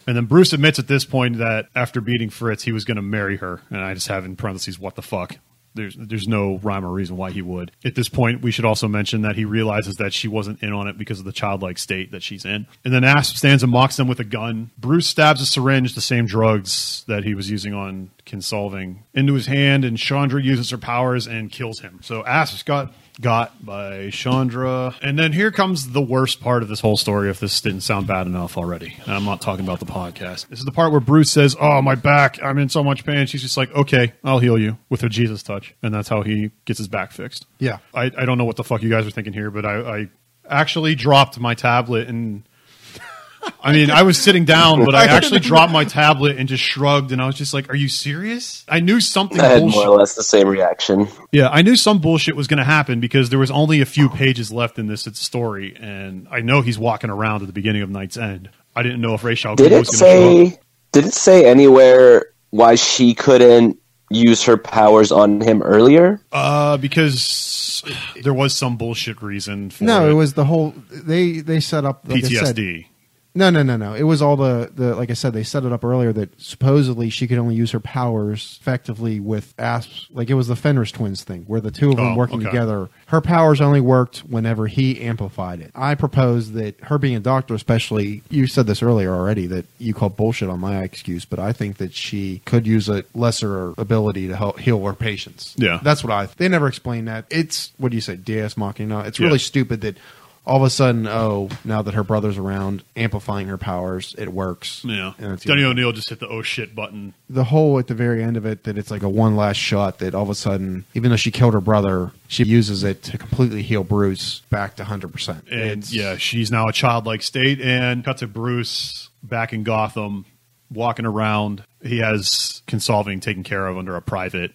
And then Bruce admits at this point that after beating Fritz, he was going to marry her. And I just have in parentheses, what the fuck? There's there's no rhyme or reason why he would. At this point, we should also mention that he realizes that she wasn't in on it because of the childlike state that she's in. And then Asp stands and mocks them with a gun. Bruce stabs a syringe, the same drugs that he was using on Kinsolving, into his hand, and Chandra uses her powers and kills him. So Asp got got by Chandra. And then here comes the worst part of this whole story if this didn't sound bad enough already. And I'm not talking about the podcast. This is the part where Bruce says, Oh, my back, I'm in so much pain. She's just like, Okay, I'll heal you with her Jesus touch. And that's how he gets his back fixed. Yeah. I, I don't know what the fuck you guys are thinking here, but I, I actually dropped my tablet and I mean, I was sitting down, but I actually dropped my tablet and just shrugged, and I was just like, "Are you serious?" I knew something. I had bullshit- more or less the same reaction. yeah, I knew some bullshit was going to happen because there was only a few pages left in this story, and I know he's walking around at the beginning of KnightsEnd. I didn't know if Ra's al Did it was going to show up. say? Did it say anywhere why she couldn't use her powers on him earlier? Uh, because there was some bullshit reason for No, it. it was the whole they they set up like I said, PTSD. No, no, no, no. It was all the, the like I said, they set it up earlier that supposedly she could only use her powers effectively with asps. Like it was the Fenris twins thing, where the two of them Oh, working okay. together. Her powers only worked whenever he amplified it. I propose that her being a doctor, especially, you said this earlier already that you called bullshit on my excuse, but I think that she could use a lesser ability to help heal her patients. Yeah. that's what I. They never explain that. It's what do you say, Deus Machina? It's Yeah. really stupid that all of a sudden, oh, now that her brother's around, amplifying her powers, it works. Yeah. And it's O'Neil just hit the oh shit button. the whole at the very end of it that it's like a one last shot that all of a sudden, even though she killed her brother, she uses it to completely heal Bruce back to hundred percent. And yeah, she's now a childlike state. And cuts to Bruce back in Gotham, walking around. He has Kinsolving taken care of under a private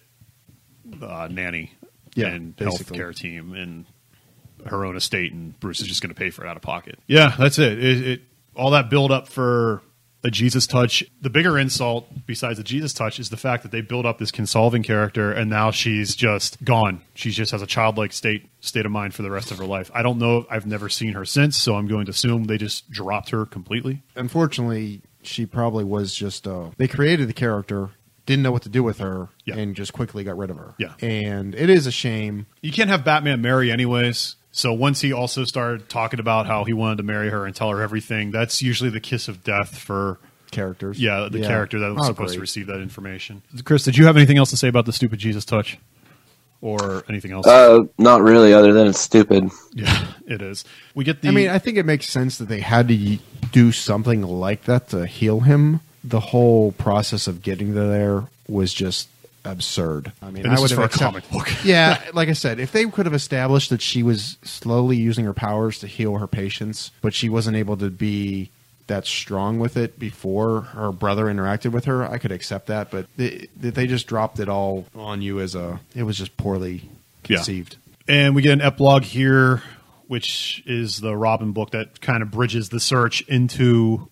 uh, nanny Yeah, and basically. healthcare team and her own estate, and Bruce is just going to pay for it out of pocket. Yeah, that's it. It, it. All that build up for a Jesus touch. The bigger insult, besides the Jesus touch, is the fact that they build up this Kinsolving character, and now she's just gone. She just has a childlike state state of mind for the rest of her life. I don't know. I've never seen her since, so I'm going to assume they just dropped her completely. unfortunately, she probably was just. Uh, they created the character, didn't know what to do with her, Yeah. and just quickly got rid of her. Yeah. and it is a shame. You can't have Batman marry anyways. So once he also started talking about how he wanted to marry her and tell her everything, that's usually the kiss of death for Characters, yeah the character that was Oh, supposed to receive that information. Chris, did you have anything else to say about the stupid Jesus touch, or anything else? Uh, not really, other than it's stupid. yeah, it is. We get the. I mean, I think it makes sense that they had to do something like that to heal him. The whole process of getting there was just absurd. I mean, And I this would is have for a comic book. yeah, like I said, if they could have established that she was slowly using her powers to heal her patients, but she wasn't able to be that strong with it before her brother interacted with her, I could accept that. But they, that they just dropped it all on you as a, it was just poorly Yeah. conceived. And we get an epilogue here, which is the Robin book that kind of bridges the search into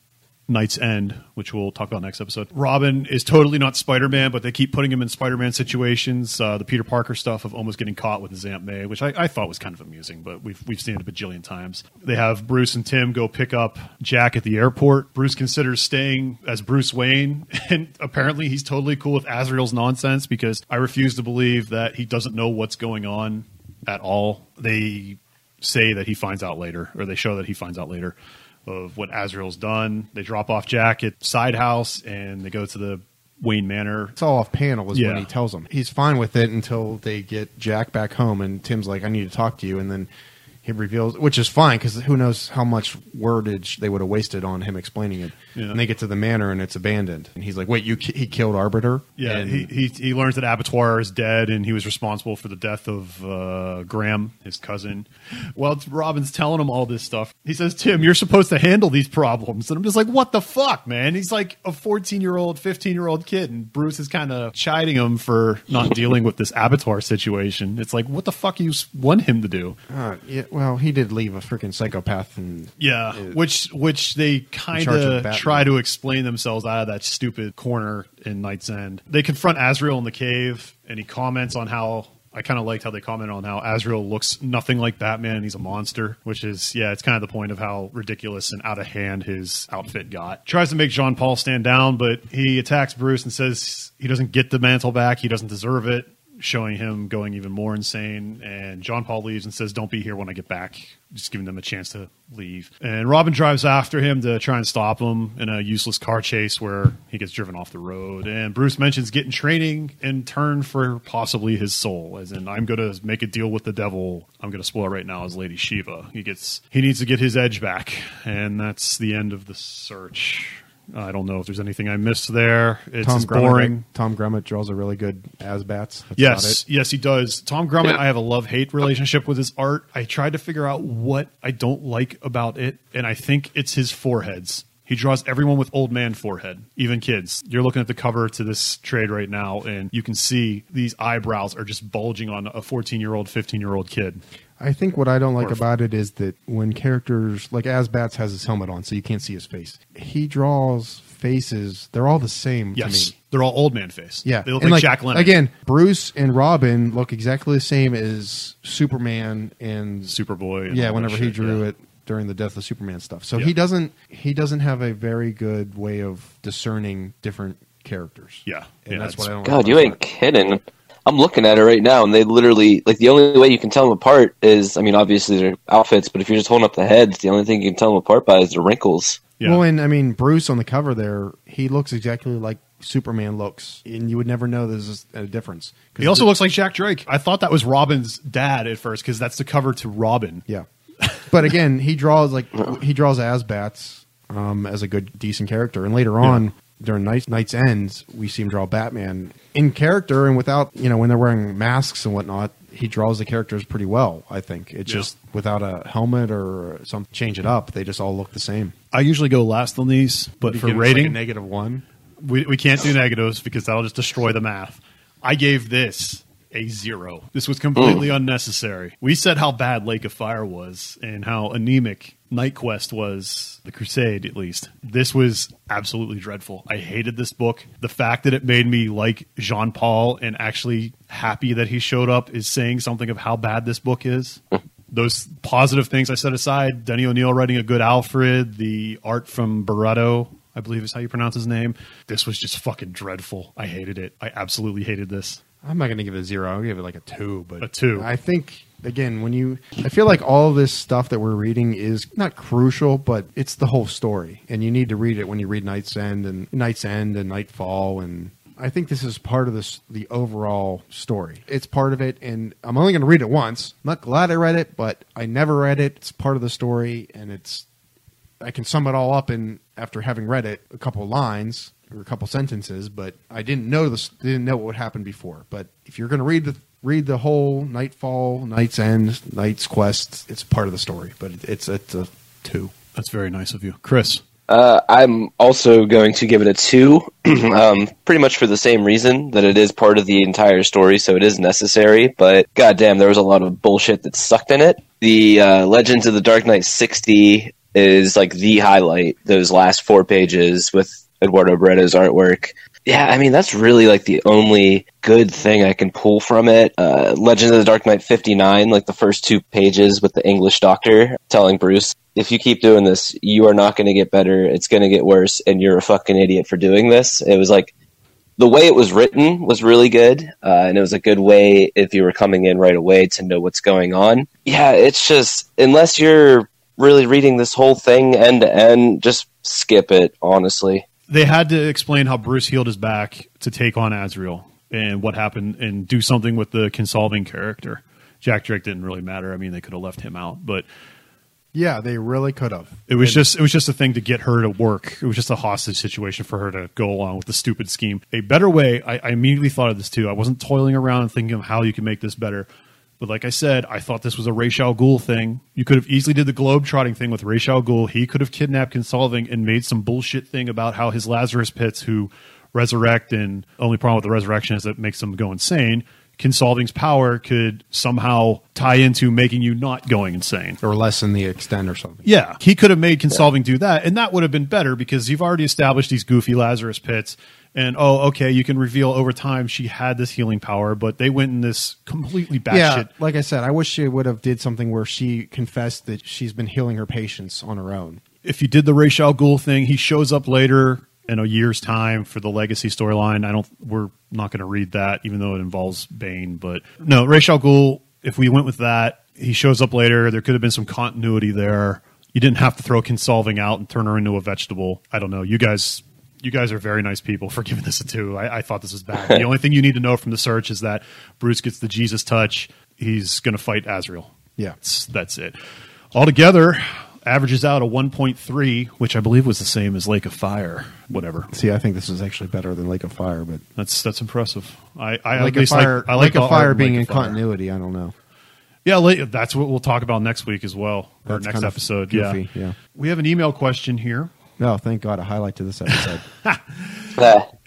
KnightsEnd, which we'll talk about next episode. Robin is totally not Spider Man, but they keep putting him in Spider Man situations. Uh, the Peter Parker stuff of almost getting caught with his Aunt May, which I, I thought was kind of amusing, but we've we've seen it a bajillion times. They have Bruce and Tim go pick up Jack at the airport. Bruce considers staying as Bruce Wayne, and apparently he's totally cool with Azrael's nonsense because I refuse to believe that he doesn't know what's going on at all. They say that he finds out later, or they show that he finds out later of what Azrael's done. They drop off Jack at Side House and they go to the Wayne Manor. it's all off panel is Yeah. when he tells them he's fine with it until they get Jack back home and Tim's like I need to talk to you and then he reveals which is fine because who knows how much wordage they would have wasted on him explaining it Yeah. and they get to the manor and it's abandoned and he's like wait you ki- he killed Abattoir Yeah, and he, he he learns that Abattoir is dead, and he was responsible for the death of uh, Graham, his cousin. Well, Robin's telling him all this stuff. He says, "Tim, you're supposed to handle these problems," and I'm just like, "What the fuck, man?" He's like a 14 year old, 15 year old kid, and Bruce is kind of chiding him for not dealing with this Abattoir situation. It's like, what the fuck you want him to do? uh, yeah, well he did leave a freaking psychopath and Yeah, which which they kind of of try to explain themselves out of that stupid corner in KnightsEnd. They confront Azrael in the cave, and he comments on how. I kind of liked how they commented on how Azrael looks nothing like Batman. And he's a monster, which is, yeah, it's kind of the point of how ridiculous and out of hand his outfit got. Tries to make Jean Paul stand down, but he attacks Bruce and says he doesn't get the mantle back. He doesn't deserve it showing him going even more insane. And John Paul leaves and says, Don't be here when I get back. Just giving them a chance to leave. And Robin drives after him to try and stop him in a useless car chase where he gets driven off the road. And Bruce mentions getting training in turn for possibly his soul, as in, I'm going to make a deal with the devil. I'm going to spoil right now as Lady Shiva. He gets, he needs to get his edge back. And that's the end of the search. I don't know if there's anything I missed there. It's Tom just Grummett, boring. Tom Grummett draws a really good AzBats That's Yes, it. yes, he does. Tom Grummett, Yeah. I have a love hate relationship with his art. I tried to figure out what I don't like about it, and I think it's his foreheads. He draws everyone with old man forehead, even kids. You're looking at the cover to this trade right now, and you can see these eyebrows are just bulging on a 14 year old, 15 year old kid. I think what I don't like Or- about it is that when characters like AzBats has his helmet on, so you can't see his face. He draws faces; they're all the same Yes, to me. they're all old man face. Yeah, they look And, like, Jack Lemmon. Again, Bruce and Robin look exactly the same as Superman and Superboy. and yeah. Whenever he shit, drew yeah. it, during the death of Superman stuff. So Yeah. he doesn't he doesn't have a very good way of discerning different characters. Yeah. and Yeah, that's it's- what I don't. God, you ain't it. kidding. I'm looking at it right now, and they literally like the only way you can tell them apart is, I mean, obviously their outfits, but if you're just holding up the heads, the only thing you can tell them apart by is the wrinkles. Yeah. Well, and I mean Bruce on the cover there, he looks exactly like Superman looks, and you would never know there's a difference. 'Cause he also the- looks like Jack Drake. I thought that was Robin's dad at first because that's the cover to Robin. Yeah, but again, he draws like he draws AzBats um, as a good, decent character, and later on during Night, Night's ends, we see him draw Batman in character and without you know when they're wearing masks and whatnot. He draws the characters pretty well. I think it's Yeah. just without a helmet or some change it up, they just all look the same. I usually go last on these, but You for like, rating, a negative one. we, we can't do negatives because that'll just destroy the math. I gave this a zero. This was completely hmm. unnecessary. We said how bad Lake of Fire was and how anemic Knightquest was, the Crusade at least. This was absolutely dreadful. I hated this book. The fact that it made me like Jean Paul and actually happy that he showed up is saying something of how bad this book is. Hmm. Those positive things I set aside, Denny O'Neil writing a good Alfred, the art from Barreto, I believe is how you pronounce his name. This was just fucking dreadful. I hated it. I absolutely hated this. I'm not going to give it a zero. I'll give it like a two. But A two. I think again when you, I feel like all this stuff that we're reading is not crucial, but it's the whole story, and you need to read it when you read KnightsEnd and KnightsEnd and Knightfall, and I think this is part of this the overall story. It's part of it, and I'm only going to read it once. I'm not glad I read it, but I never read it. It's part of the story, and it's I can sum it all up in after having read it a couple lines or a couple sentences, but I didn't know this didn't know what would happen before. But if you're going to read the read the whole Knightfall, Night's End, Night's Quest, it's part of the story. But it's it's a two. That's very nice of you. Chris. Uh, I'm also going to give it a two, um, pretty much for the same reason that it is part of the entire story, so it is necessary. But goddamn, there was a lot of bullshit that sucked in it. The uh, Legends of the Dark Knight 60 is like the highlight. Those last four pages with Eduardo Barreto's artwork. Yeah, I mean that's really like the only good thing I can pull from it. Uh, Legends of the Dark Knight 59, like the first two pages with the English doctor telling Bruce, if you keep doing this, you are not going to get better. It's going to get worse, and you're a fucking idiot for doing this. It was like the way it was written was really good, uh, and it was a good way if you were coming in right away to know what's going on. Yeah, it's just unless you're really reading this whole thing end to end, just skip it. Honestly, They had to explain how Bruce healed his back to take on Azrael and what happened and do something with the Kinsolving character. Jack Drake didn't really matter. I mean, they could have left him out, but Yeah, they really could have. it was just it was just a thing to get her to work. It was just a hostage situation for her to go along with the stupid scheme. A better way, I, I immediately thought of this too. I wasn't toiling around and thinking of how you can make this better. But like I said, I thought this was a Ra's al Ghul thing. You could have easily did the globe trotting thing with Ra's al Ghul. He could have kidnapped Kinsolving and made some bullshit thing about how his Lazarus pits who resurrect and only problem with the resurrection is it makes them go insane. Kinsolving's power could somehow tie into making you not going insane. Or lessen the extent or something. Yeah, he could have made Kinsolving do that, and that would have been better because you've already established these goofy Lazarus pits. And oh, okay, you can reveal over time she had this healing power, but they went in this completely batshit. Yeah, like I said, I wish she would have did something where she confessed that she's been healing her patients on her own. If you did the Ra's al Ghul thing, he shows up later in a year's time for the legacy storyline. I don't. We're not going to read that, even though it involves Bane. But no, Ra's al Ghul. If we went with that, he shows up later. There could have been some continuity there. You didn't have to throw Kinsolving out and turn her into a vegetable. I don't know. You guys, you guys are very nice people for giving this a two. I, I thought this was bad. the only thing you need to know from the search is that Bruce gets the Jesus touch. He's going to fight Azrael. Yeah. That's, that's it. Altogether, averages out a 1.3, which I believe was the same as Lake of Fire. Whatever. See, I think this is actually better than Lake of Fire, but That's that's impressive. I, I Lake of Fire, like, I like Lake of Fire being Lake in Fire. continuity, I don't know. Yeah, that's what we'll talk about next week as well. Or That's next episode. goofy, yeah. yeah. We have an email question here. No, thank God, a highlight to this episode.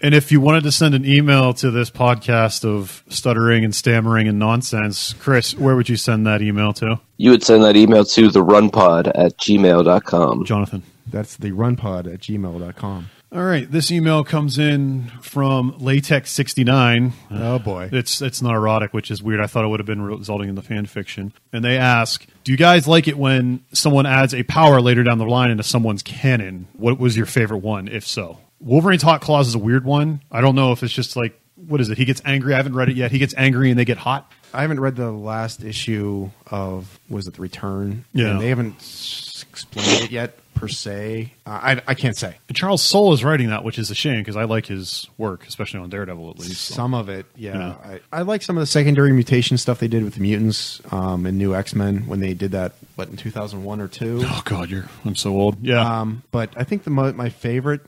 And if you wanted to send an email to this podcast of stuttering and stammering and nonsense, Chris, where would you send that email to? you would send that email to the runpod at gmail.com. Jonathan. That's the runpod at gmail.com. All right, this email comes in from Latex69. Oh boy. It's it's not erotic, which is weird. I thought it would have been resulting in the fan fiction. And they ask, "Do you guys like it when someone adds a power later down the line into someone's canon? What was your favorite one, if so?" Wolverine's hot claws is a weird one. I don't know if it's just like what is it? He gets angry. I haven't read it yet. He gets angry and they get hot. I haven't read the last issue of was it the Return? Yeah. And they haven't s- explained it yet per se. Uh, I I can't say. And Charles Soule is writing that, which is a shame because I like his work, especially on Daredevil at least. So. Some of it, yeah. Yeah. I, I like some of the secondary mutation stuff they did with the mutants um, in New X Men when they did that. What in two thousand one or two? Oh God, you're I'm so old. Yeah, Um, but I think the mo- my favorite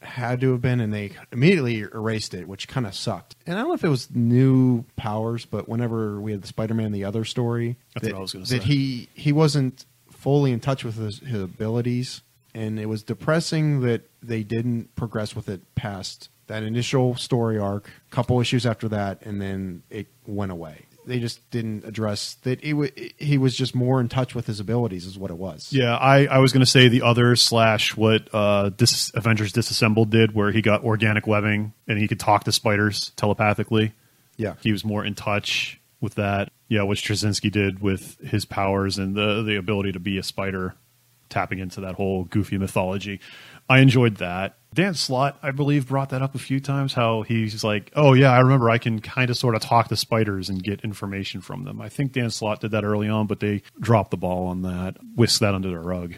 had to have been, and they immediately erased it, which kind of sucked. And I don't know if it was new powers, but whenever we had the Spider-Man the other story, That's that, what I was gonna that say. he he wasn't fully in touch with his, his abilities, and it was depressing that they didn't progress with it past that initial story arc. Couple issues after that, and then it went away. They just didn't address that. It w- he was just more in touch with his abilities, is what it was. Yeah, I, I was going to say the other slash what uh, Dis- Avengers Disassembled did, where he got organic webbing and he could talk to spiders telepathically. yeah. He was more in touch with that. Yeah, what Straczynski did with his powers and the the ability to be a spider, tapping into that whole goofy mythology. I enjoyed that. Dan Slott, I believe, brought that up a few times. How he's like, "Oh yeah, I remember. I can kind of sort of talk to spiders and get information from them." I think Dan Slott did that early on, but they dropped the ball on that, whisked that under the rug.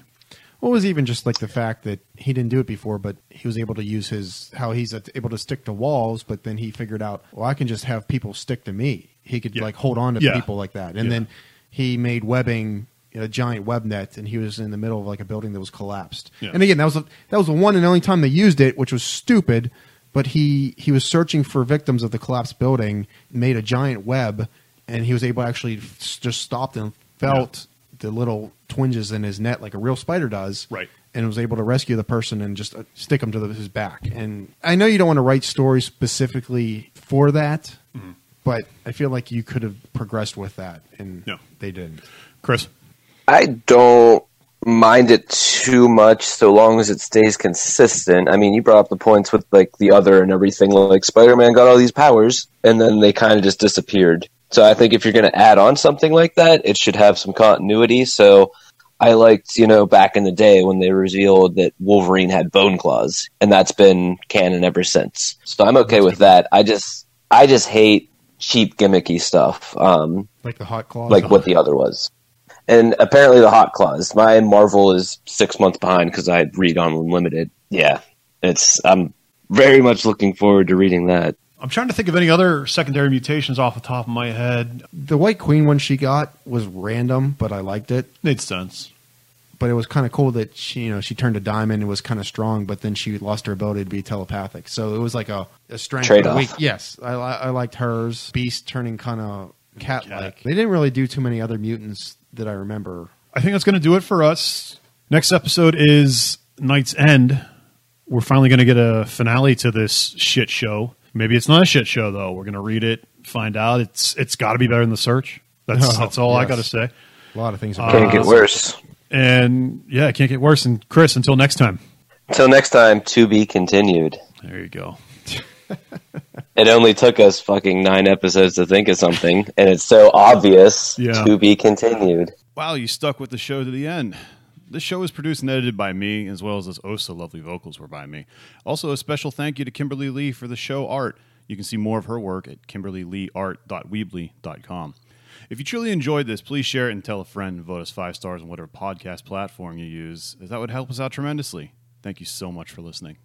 It was even just like the fact that he didn't do it before, but he was able to use his how he's able to stick to walls. But then he figured out, well, I can just have people stick to me. He could Yeah. like hold on to Yeah. people like that, and Yeah. then he made webbing a giant web net, and he was in the middle of like a building that was collapsed. And again, that was the that was the one and only time they used it, which was stupid. But he he was searching for victims of the collapsed building, made a giant web, and he was able to actually just stopped and felt the little twinges in his net like a real spider does, Right. And was able to rescue the person and just uh, stick him to the, his back. And I know you don't want to write stories specifically for that, Mm-hmm. but I feel like you could have progressed with that, and Yeah. they didn't. Chris, I don't mind it too much so long as it stays consistent. I mean, you brought up the points with like the other and everything. Like Spider-Man got all these powers, and then they kind of just disappeared. So I think if you're going to add on something like that, it should have some continuity. So I liked, you know, back in the day when they revealed that Wolverine had bone claws, and that's been canon ever since. So I'm okay with that. I just, I just hate cheap gimmicky stuff. Um, Like the hot claws, like what the other was. And apparently the hot claws. My Marvel is six months behind because I read on Unlimited. Yeah, it's. I'm very much looking forward to reading that. I'm trying to think of any other secondary mutations off the top of my head. the White Queen one she got was random, but I liked it. Made sense. But it was kind of cool that she, you know, she turned a diamond and was kind of strong, but then she lost her ability to be telepathic. So it was like a, a strength Trade-off. and a weak- Yes, I, I liked hers. Beast turning kind of cat-like. They didn't really do too many other mutants that I remember. I think that's going to do it for us. Next episode is KnightsEnd. We're finally going to get a finale to this shit show. Maybe it's not a shit show though. We're going to read it, find out. It's it's got to be better than the search. That's Oh, that's all I got to say. A lot of things. Uh, Can't get worse. And yeah, it can't get worse. And Chris, until next time. Until next time, to be continued. There you go. It only took us fucking nine episodes to think of something, and it's so obvious. Yeah. To be continued. Wow, you stuck with the show to the end. This show is produced and edited by me, as well as those oh so lovely vocals were by me. Also, a special thank you to Kimberly Lee for the show art. You can see more of her work at kimberlyleeart.weebly.com. If you truly enjoyed this, please share it and tell a friend and vote us five stars on whatever podcast platform you use, that would help us out tremendously. Thank you so much for listening.